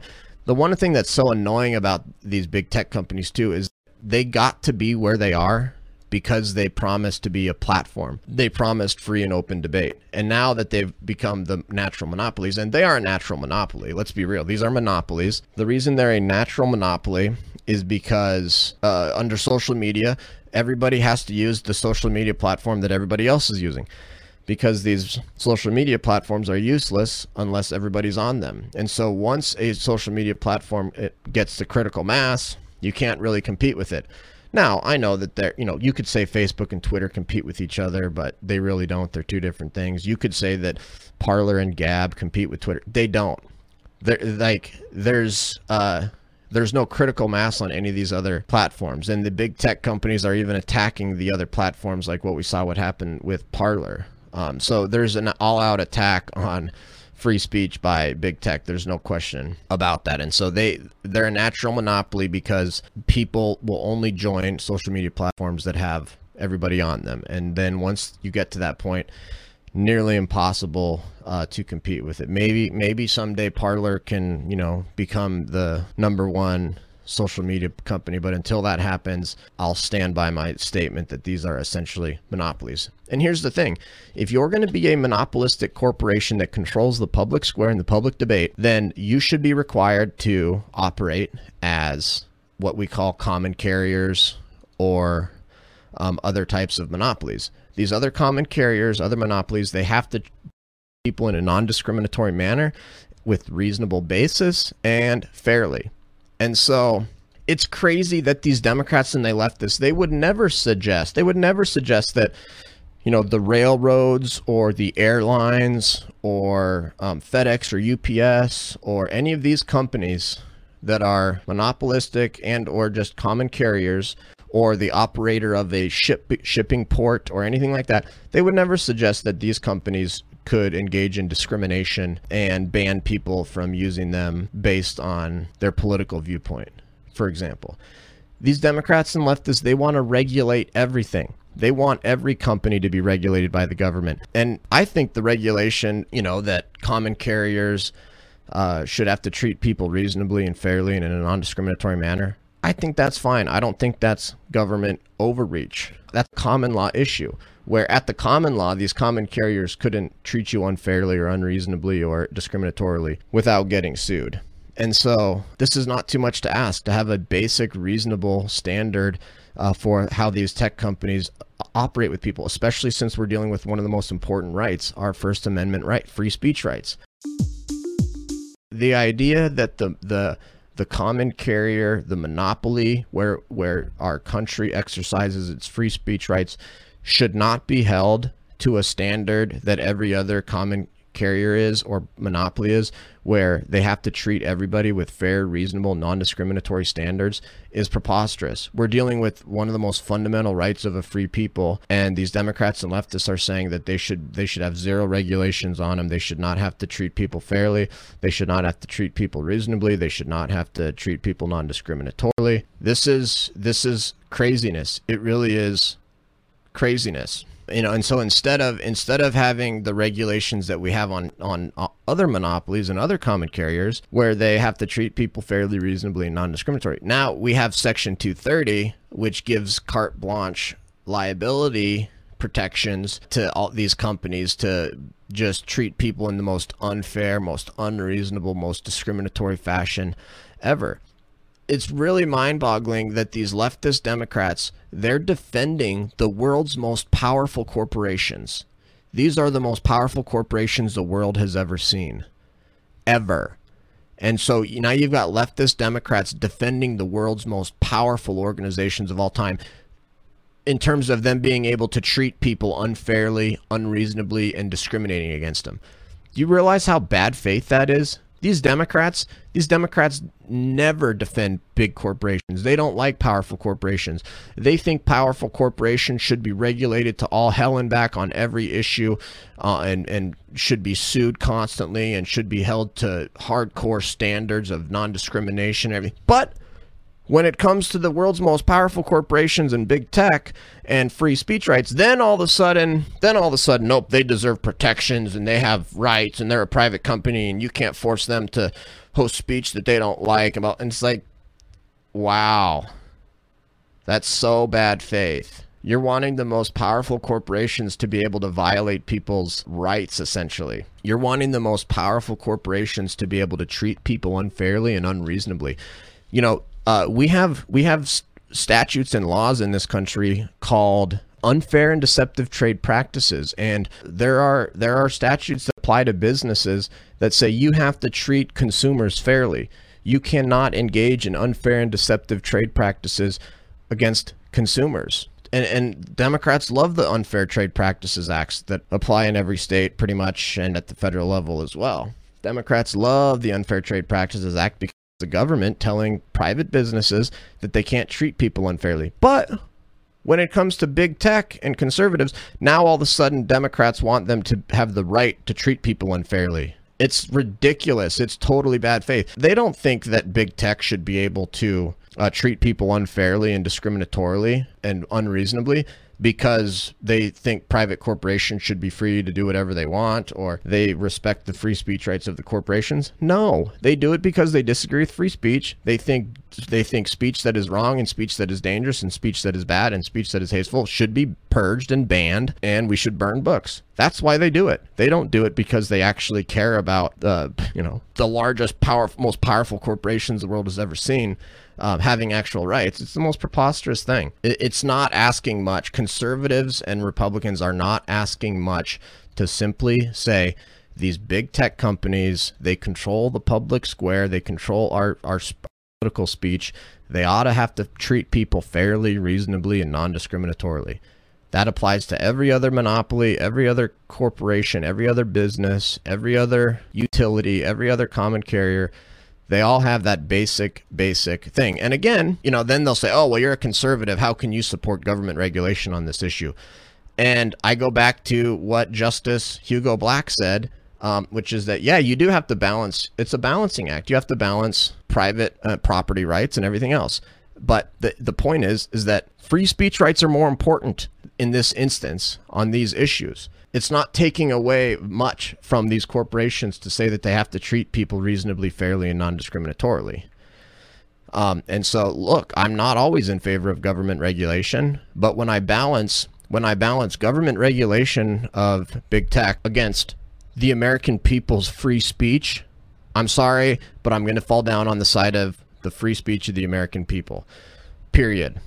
the one thing that's so annoying about these big tech companies too is they got to be where they are because they promised to be a platform. They promised free and open debate. And now that they've become the natural monopolies, and they are a natural monopoly, let's be real, these are monopolies. The reason they're a natural monopoly is because uh, under social media, everybody has to use the social media platform that everybody else is using because these social media platforms are useless unless everybody's on them. And so once a social media platform gets to critical mass, you can't really compete with it. Now, I know that there, you know, you could say Facebook and Twitter compete with each other, but they really don't. They're two different things. You could say that Parler and Gab compete with Twitter. They don't. They're like there's uh there's no critical mass on any of these other platforms and the big tech companies are even attacking the other platforms like what we saw what happened with Parler um, so there's an all-out attack on free speech by big tech. There's no question about that. And so they they're a natural monopoly because people will only join social media platforms that have everybody on them. And then once you get to that point, nearly impossible uh, to compete with it. Maybe maybe someday Parler can you know become the number one social media company. But until that happens, I'll stand by my statement that these are essentially monopolies. And here's the thing if you're going to be a monopolistic corporation that controls the public square and the public debate, then you should be required to operate as what we call common carriers or um, other types of monopolies. These other common carriers, other monopolies, they have to people in a non-discriminatory manner with reasonable basis and fairly. And so it's crazy that these Democrats and they leftists, they would never suggest, they would never suggest that, you know, the railroads or the airlines or um, FedEx or UPS or any of these companies that are monopolistic and or just common carriers or the operator of a ship shipping port or anything like that, they would never suggest that these companies could engage in discrimination and ban people from using them based on their political viewpoint, for example. These Democrats and leftists, they want to regulate everything. They want every company to be regulated by the government. And I think the regulation, you know, that common carriers uh, should have to treat people reasonably and fairly and in a non discriminatory manner. I think that's fine. I don't think that's government overreach. That's a common law issue. where at the common law, these common carriers couldn't treat you unfairly or unreasonably or discriminatorily without getting sued. And so this is not too much to ask to have a basic, reasonable standard uh, for how these tech companies operate with people, especially since we're dealing with one of the most important rights, our First Amendment right, free speech rights. The idea that the the the common carrier, the monopoly where where our country exercises its free speech rights should not be held to a standard that every other common carrier is or monopoly is where they have to treat everybody with fair reasonable non-discriminatory standards is preposterous. We're dealing with one of the most fundamental rights of a free people and these democrats and leftists are saying that they should they should have zero regulations on them. They should not have to treat people fairly. They should not have to treat people reasonably. They should not have to treat people non-discriminatorily this is this is craziness. It really is craziness you know and so instead of instead of having the regulations that we have on on uh, other monopolies and other common carriers where they have to treat people fairly reasonably and non-discriminatory. Now we have section 230 which gives carte blanche liability protections to all these companies to just treat people in the most unfair most unreasonable most discriminatory fashion ever it's really mind-boggling that these leftist Democrats they're defending the world's most powerful corporations. These are the most powerful corporations the world has ever seen, ever. And so now you've got leftist Democrats defending the world's most powerful organizations of all time in terms of them being able to treat people unfairly, unreasonably, and discriminating against them. Do you realize how bad faith that is? These Democrats, these Democrats never defend big corporations. They don't like powerful corporations. They think powerful corporations should be regulated to all hell and back on every issue uh, and, and should be sued constantly and should be held to hardcore standards of non discrimination. Everything. But when it comes to the world's most powerful corporations and big tech and free speech rights, then all of a sudden, then all of a sudden, nope, they deserve protections and they have rights and they're a private company and you can't force them to host speech that they don't like about. And it's like, wow, that's so bad faith. You're wanting the most powerful corporations to be able to violate people's rights, essentially. You're wanting the most powerful corporations to be able to treat people unfairly and unreasonably. You know, uh, we have we have statutes and laws in this country called unfair and deceptive trade practices. And there are there are statutes that apply to businesses that say you have to treat consumers fairly. You cannot engage in unfair and deceptive trade practices against consumers. And, and Democrats love the unfair trade practices acts that apply in every state pretty much and at the federal level as well. Democrats love the unfair trade practices act because the government telling private businesses that they can't treat people unfairly. But when it comes to big tech and conservatives, now all of a sudden Democrats want them to have the right to treat people unfairly. It's ridiculous. It's totally bad faith. They don't think that big tech should be able to uh, treat people unfairly and discriminatorily and unreasonably because they think private corporations should be free to do whatever they want or they respect the free speech rights of the corporations. No, they do it because they disagree with free speech. They think they think speech that is wrong and speech that is dangerous and speech that is bad and speech that is hateful should be purged and banned and we should burn books. That's why they do it. They don't do it because they actually care about the, you know, the largest powerful most powerful corporations the world has ever seen having actual rights. It's the most preposterous thing. It's not asking much. Conservatives and Republicans are not asking much to simply say these big tech companies they control the public square, they control our our political speech. They ought to have to treat people fairly, reasonably, and non-discriminatorily. That applies to every other monopoly, every other corporation, every other business, every other utility, every other common carrier. They all have that basic, basic thing. And again, you know, then they'll say, oh, well, you're a conservative. How can you support government regulation on this issue? And I go back to what Justice Hugo Black said, um, which is that, yeah, you do have to balance. It's a balancing act. You have to balance private uh, property rights and everything else. But the, the point is, is that free speech rights are more important in this instance on these issues it's not taking away much from these corporations to say that they have to treat people reasonably, fairly, and non-discriminatorily. Um, and so, look, I'm not always in favor of government regulation, but when I balance when I balance government regulation of big tech against the American people's free speech, I'm sorry, but I'm going to fall down on the side of the free speech of the American people. Period.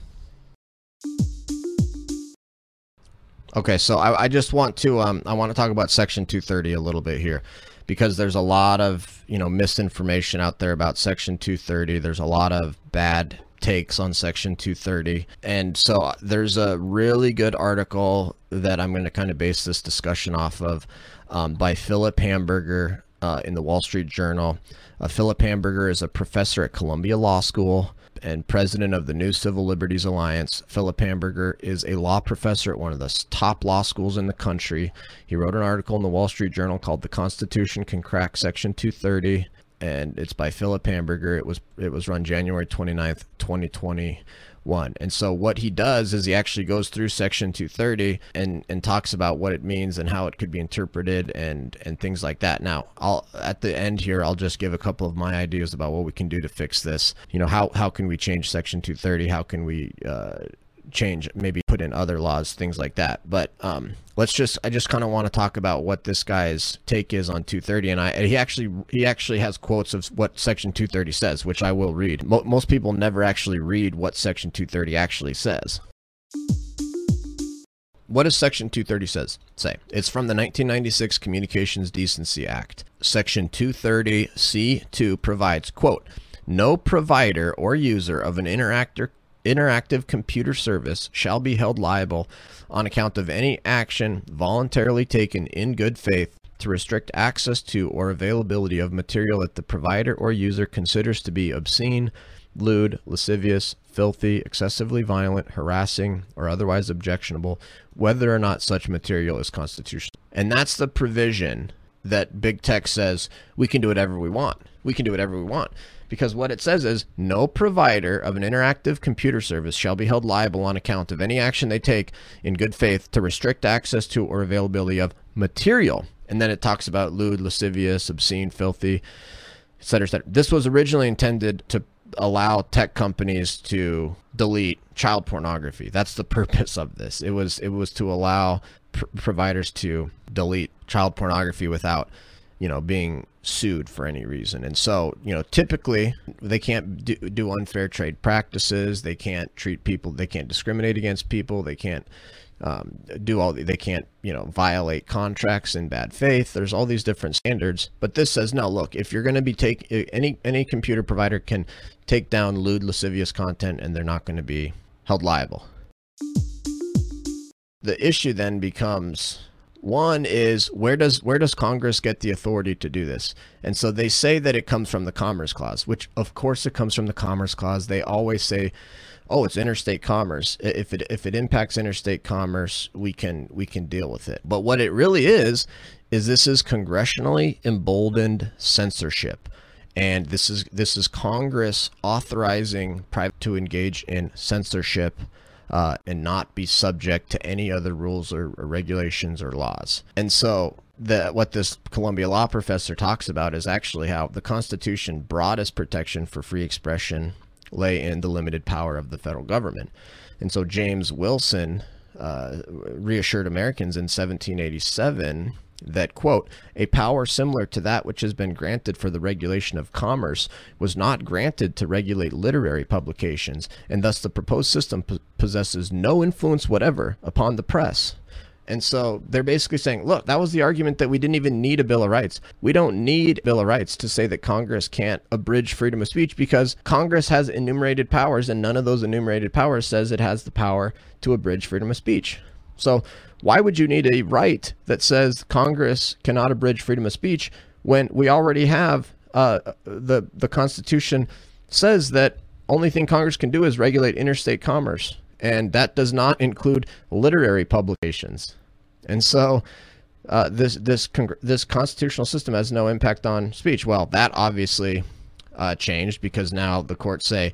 Okay, so I, I just want to um, I want to talk about Section 230 a little bit here, because there's a lot of you know misinformation out there about Section 230. There's a lot of bad takes on Section 230, and so there's a really good article that I'm going to kind of base this discussion off of um, by Philip Hamburger uh, in the Wall Street Journal. Uh, Philip Hamburger is a professor at Columbia Law School and president of the New Civil Liberties Alliance. Philip Hamburger is a law professor at one of the top law schools in the country. He wrote an article in the Wall Street Journal called "The Constitution Can Crack Section 230," and it's by Philip Hamburger. It was it was run January 29th, 2020 one. And so what he does is he actually goes through section 230 and and talks about what it means and how it could be interpreted and and things like that. Now, I'll at the end here I'll just give a couple of my ideas about what we can do to fix this. You know, how how can we change section 230? How can we uh, change, maybe put in other laws, things like that. But um, let's just, I just kind of want to talk about what this guy's take is on 230. And I, he actually, he actually has quotes of what Section 230 says, which I will read. Mo most people never actually read what Section 230 actually says. What does Section 230 says say? It's from the 1996 Communications Decency Act. Section 230C2 provides, quote, no provider or user of an interactor interactive computer service shall be held liable on account of any action voluntarily taken in good faith to restrict access to or availability of material that the provider or user considers to be obscene, lewd, lascivious, filthy, excessively violent, harassing, or otherwise objectionable, whether or not such material is constitutional. And that's the provision that big tech says we can do whatever we want. We can do whatever we want because what it says is no provider of an interactive computer service shall be held liable on account of any action they take in good faith to restrict access to or availability of material. And then it talks about lewd, lascivious, obscene, filthy, etc. etc. This was originally intended to allow tech companies to delete child pornography. That's the purpose of this. It was it was to allow pr providers to delete child pornography without you know, being sued for any reason. And so, you know, typically they can't do, do, unfair trade practices. They can't treat people, they can't discriminate against people. They can't um, do all, they can't, you know, violate contracts in bad faith. There's all these different standards. But this says, no, look, if you're going to be take any, any computer provider can take down lewd, lascivious content and they're not going to be held liable. The issue then becomes one is where does where does Congress get the authority to do this? And so they say that it comes from the Commerce Clause, which of course it comes from the Commerce Clause. They always say, "Oh, it's interstate commerce. If it if it impacts interstate commerce, we can we can deal with it." But what it really is is this is congressionally emboldened censorship. And this is this is Congress authorizing private to engage in censorship uh, and not be subject to any other rules or, or regulations or laws. And so the, what this Columbia law professor talks about is actually how the Constitution broadest protection for free expression lay in the limited power of the federal government. And so James Wilson uh, reassured Americans in 1787 that, quote, a power similar to that which has been granted for the regulation of commerce was not granted to regulate literary publications, and thus the proposed system possesses no influence whatever upon the press. And so they're basically saying, look, that was the argument that we didn't even need a Bill of Rights. We don't need Bill of Rights to say that Congress can't abridge freedom of speech because Congress has enumerated powers and none of those enumerated powers says it has the power to abridge freedom of speech. So why would you need a right that says Congress cannot abridge freedom of speech when we already have uh, the the Constitution says that only thing Congress can do is regulate interstate commerce, and that does not include literary publications. And so, uh, this this this constitutional system has no impact on speech. Well, that obviously uh, changed because now the courts say,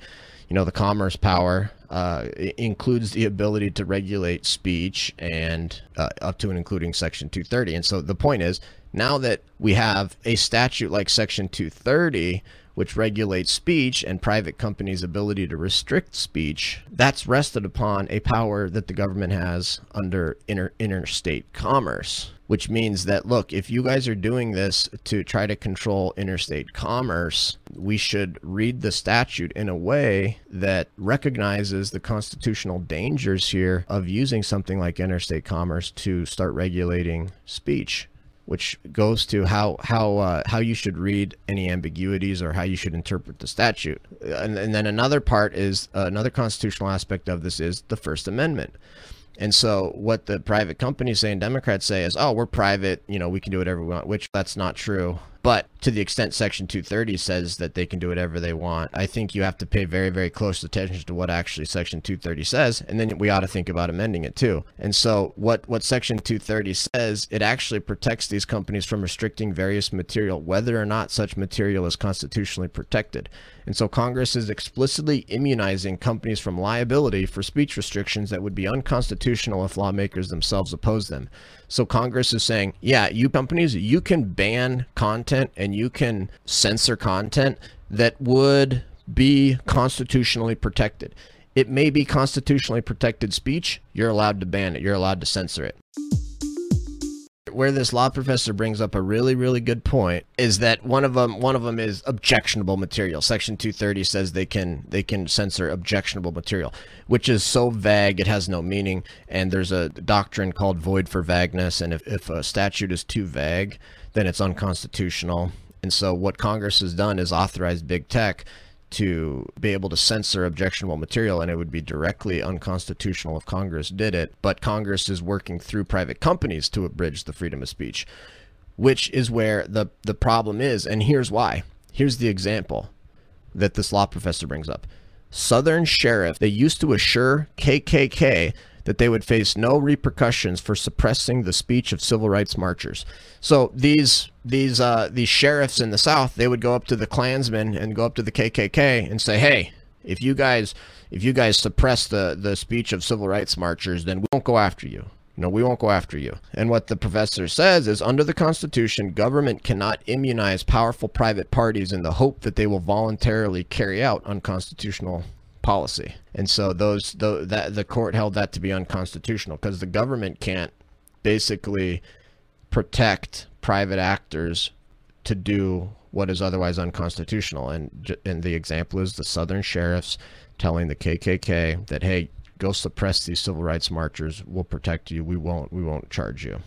you know, the commerce power uh, includes the ability to regulate speech and uh, up to and including Section 230. And so the point is, now that we have a statute like Section 230, which regulates speech and private companies' ability to restrict speech, that's rested upon a power that the government has under inter- interstate commerce. Which means that, look, if you guys are doing this to try to control interstate commerce, we should read the statute in a way that recognizes the constitutional dangers here of using something like interstate commerce to start regulating speech which goes to how how uh, how you should read any ambiguities or how you should interpret the statute. And, and then another part is uh, another constitutional aspect of this is the First Amendment. And so what the private companies say and Democrats say is, oh, we're private, you know, we can do whatever we want, which that's not true. But to the extent Section 230 says that they can do whatever they want, I think you have to pay very, very close attention to what actually Section 230 says, and then we ought to think about amending it too. And so, what what Section 230 says, it actually protects these companies from restricting various material, whether or not such material is constitutionally protected. And so, Congress is explicitly immunizing companies from liability for speech restrictions that would be unconstitutional if lawmakers themselves oppose them. So Congress is saying, yeah, you companies, you can ban content and you can censor content that would be constitutionally protected. It may be constitutionally protected speech. You're allowed to ban it. You're allowed to censor it where this law professor brings up a really really good point is that one of them one of them is objectionable material. Section 230 says they can they can censor objectionable material which is so vague it has no meaning. And there's a doctrine called void for vagueness. And if, if a statute is too vague then it's unconstitutional. And so what congress has done is authorized big tech to be able to censor objectionable material, and it would be directly unconstitutional if Congress did it. But Congress is working through private companies to abridge the freedom of speech, which is where the, the problem is. And here's why. Here's the example that this law professor brings up. Southern sheriff, they used to assure KKK that they would face no repercussions for suppressing the speech of civil rights marchers. So these these uh, these sheriffs in the South, they would go up to the Klansmen and go up to the KKK and say, "Hey, if you guys if you guys suppress the the speech of civil rights marchers, then we won't go after you." No, we won't go after you. And what the professor says is under the Constitution, government cannot immunize powerful private parties in the hope that they will voluntarily carry out unconstitutional policy. And so those the that the court held that to be unconstitutional because the government can't basically protect private actors to do what is otherwise unconstitutional. And and the example is the Southern sheriffs telling the KKK that hey, go suppress these civil rights marchers. We'll protect you. We won't. We won't charge you.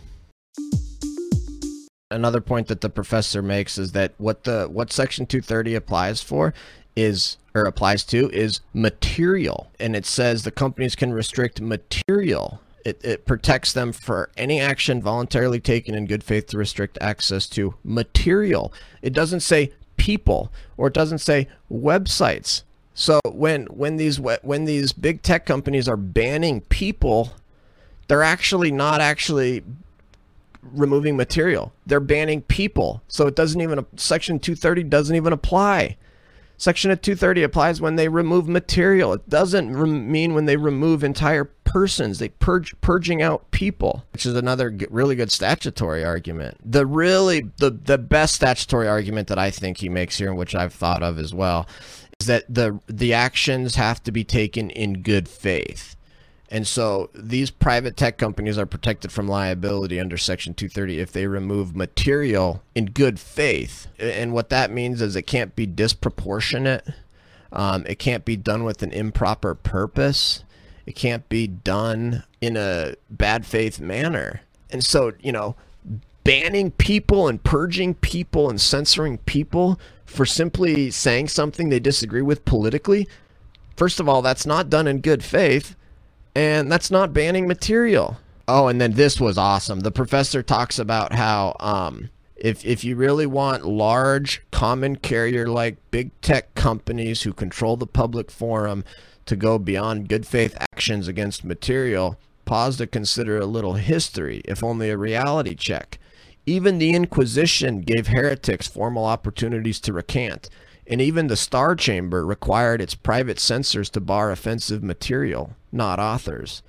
Another point that the professor makes is that what the what Section 230 applies for is or applies to is material. And it says the companies can restrict material. It, it protects them for any action voluntarily taken in good faith to restrict access to material. It doesn't say people or it doesn't say websites. So when when these when these big tech companies are banning people, they're actually not actually removing material. They're banning people. So it doesn't even section 230 doesn't even apply. Section of 230 applies when they remove material. It doesn't mean when they remove entire persons. They purge purging out people, which is another really good statutory argument. The really the the best statutory argument that I think he makes here, and which I've thought of as well, is that the the actions have to be taken in good faith. And so these private tech companies are protected from liability under Section 230 if they remove material in good faith. And what that means is it can't be disproportionate. Um, it can't be done with an improper purpose. It can't be done in a bad faith manner. And so, you know, banning people and purging people and censoring people for simply saying something they disagree with politically, first of all, that's not done in good faith and that's not banning material. Oh, and then this was awesome. The professor talks about how um, if if you really want large common carrier like big tech companies who control the public forum to go beyond good faith actions against material, pause to consider a little history, if only a reality check. Even the Inquisition gave heretics formal opportunities to recant and even the Star Chamber required its private censors to bar offensive material, not authors.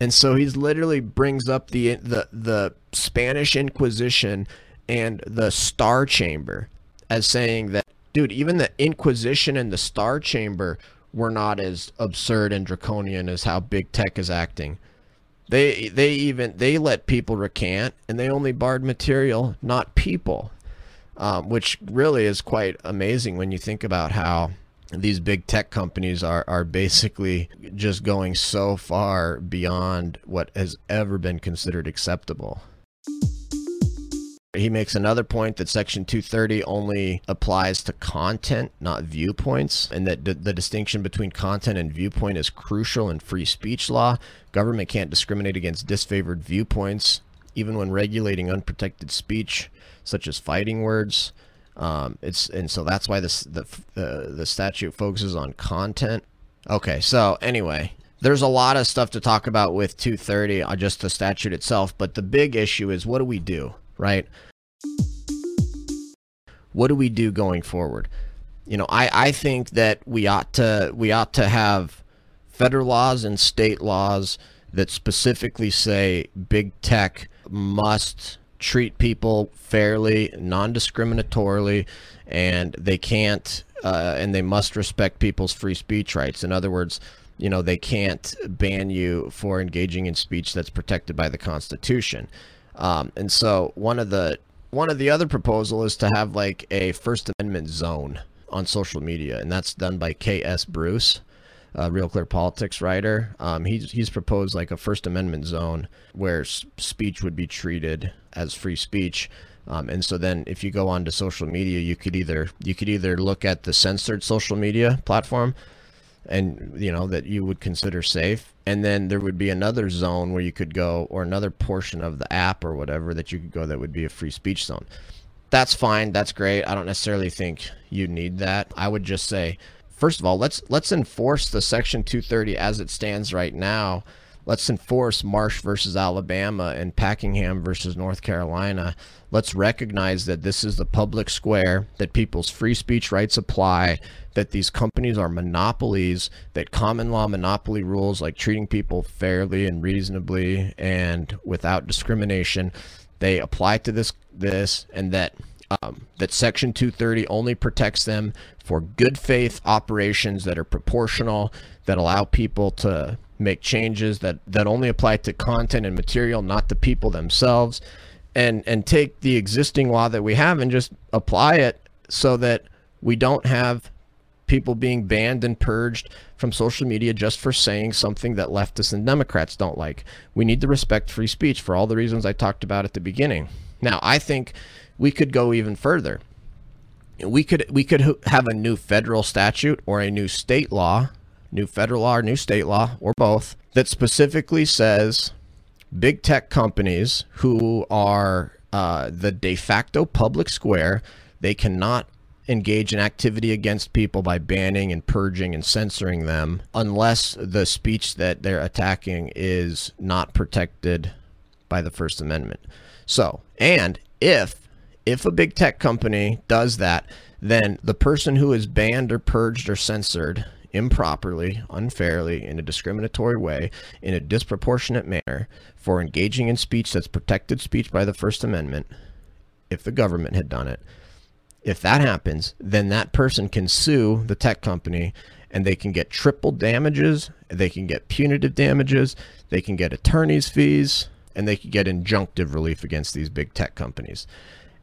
And so he's literally brings up the the the Spanish Inquisition and the Star Chamber as saying that dude, even the Inquisition and the Star Chamber were not as absurd and draconian as how big tech is acting. They they even they let people recant and they only barred material, not people. Um, which really is quite amazing when you think about how these big tech companies are, are basically just going so far beyond what has ever been considered acceptable. He makes another point that Section 230 only applies to content, not viewpoints, and that the distinction between content and viewpoint is crucial in free speech law. Government can't discriminate against disfavored viewpoints, even when regulating unprotected speech, such as fighting words. Um, it's and so that's why this the uh, the statute focuses on content. Okay, so anyway, there's a lot of stuff to talk about with 230, uh, just the statute itself. But the big issue is what do we do, right? What do we do going forward? You know, I, I think that we ought to we ought to have federal laws and state laws that specifically say big tech must treat people fairly, non-discriminatorily, and they can't uh, and they must respect people's free speech rights. In other words, you know, they can't ban you for engaging in speech that's protected by the Constitution. Um, and so one of the one of the other proposal is to have like a First Amendment zone on social media, and that's done by K.S. Bruce uh, Real Clear Politics writer. Um, he's he's proposed like a First Amendment zone where speech would be treated as free speech. Um, and so then if you go on to social media, you could either you could either look at the censored social media platform and you know that you would consider safe. And then there would be another zone where you could go or another portion of the app or whatever that you could go that would be a free speech zone. That's fine. That's great. I don't necessarily think you need that. I would just say first of all, let's let's enforce the Section 230 as it stands right now. Let's enforce Marsh versus Alabama and Packingham versus North Carolina. Let's recognize that this is the public square, that people's free speech rights apply, that these companies are monopolies, that common law monopoly rules like treating people fairly and reasonably and without discrimination, they apply to this this and that um, that Section 230 only protects them for good faith operations that are proportional, that allow people to make changes that, that only apply to content and material, not the people themselves, and, and take the existing law that we have and just apply it so that we don't have people being banned and purged from social media just for saying something that leftists and Democrats don't like. We need to respect free speech for all the reasons I talked about at the beginning. Now, I think we could go even further. We could we could have a new federal statute or a new state law, new federal law or new state law or both that specifically says big tech companies who are uh, the de facto public square, they cannot engage in activity against people by banning and purging and censoring them unless the speech that they're attacking is not protected by the First Amendment. So, and if if a big tech company does that, then the person who is banned or purged or censored improperly, unfairly, in a discriminatory way, in a disproportionate manner, for engaging in speech that's protected speech by the First Amendment, if the government had done it, if that happens, then that person can sue the tech company and they can get triple damages, they can get punitive damages, they can get attorney's fees, and they can get injunctive relief against these big tech companies.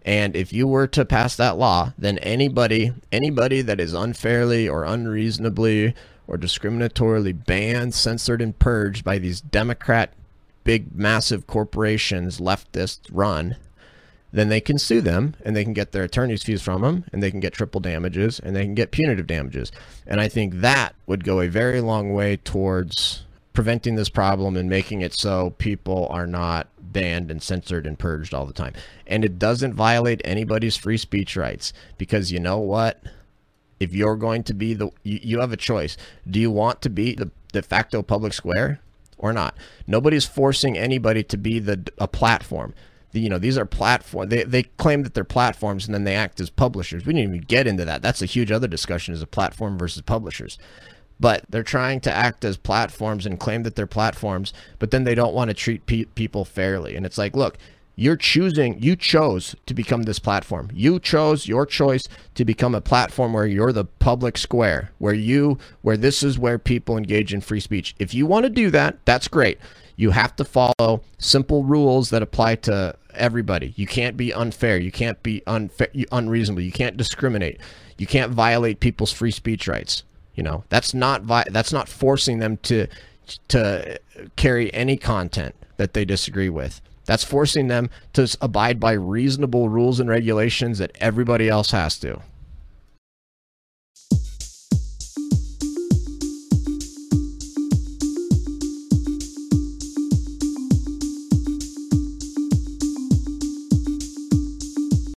And if you were to pass that law, then anybody anybody that is unfairly or unreasonably or discriminatorily banned, censored, and purged by these Democrat big massive corporations, leftist run, then they can sue them and they can get their attorney's fees from them and they can get triple damages and they can get punitive damages. And I think that would go a very long way towards preventing this problem and making it so people are not banned and censored and purged all the time. And it doesn't violate anybody's free speech rights because you know what? If you're going to be the, you, you have a choice. Do you want to be the de facto public square or not? Nobody's forcing anybody to be the a platform. You know, these are platform. They, they claim that they're platforms and then they act as publishers. We didn't even get into that. That's a huge other discussion is a platform versus publishers but they're trying to act as platforms and claim that they're platforms, but then they don't want to treat pe people fairly. And it's like, look, You're choosing, you chose to become this platform. You chose your choice to become a platform where you're the public square, where you, where this is where people engage in free speech. If you want to do that, that's great. You have to follow simple rules that apply to everybody. You can't be unfair. You can't be unfair, unreasonable. You can't discriminate. You can't violate people's free speech rights. You know, that's not that's not forcing them to to carry any content that they disagree with. That's forcing them to abide by reasonable rules and regulations that everybody else has to.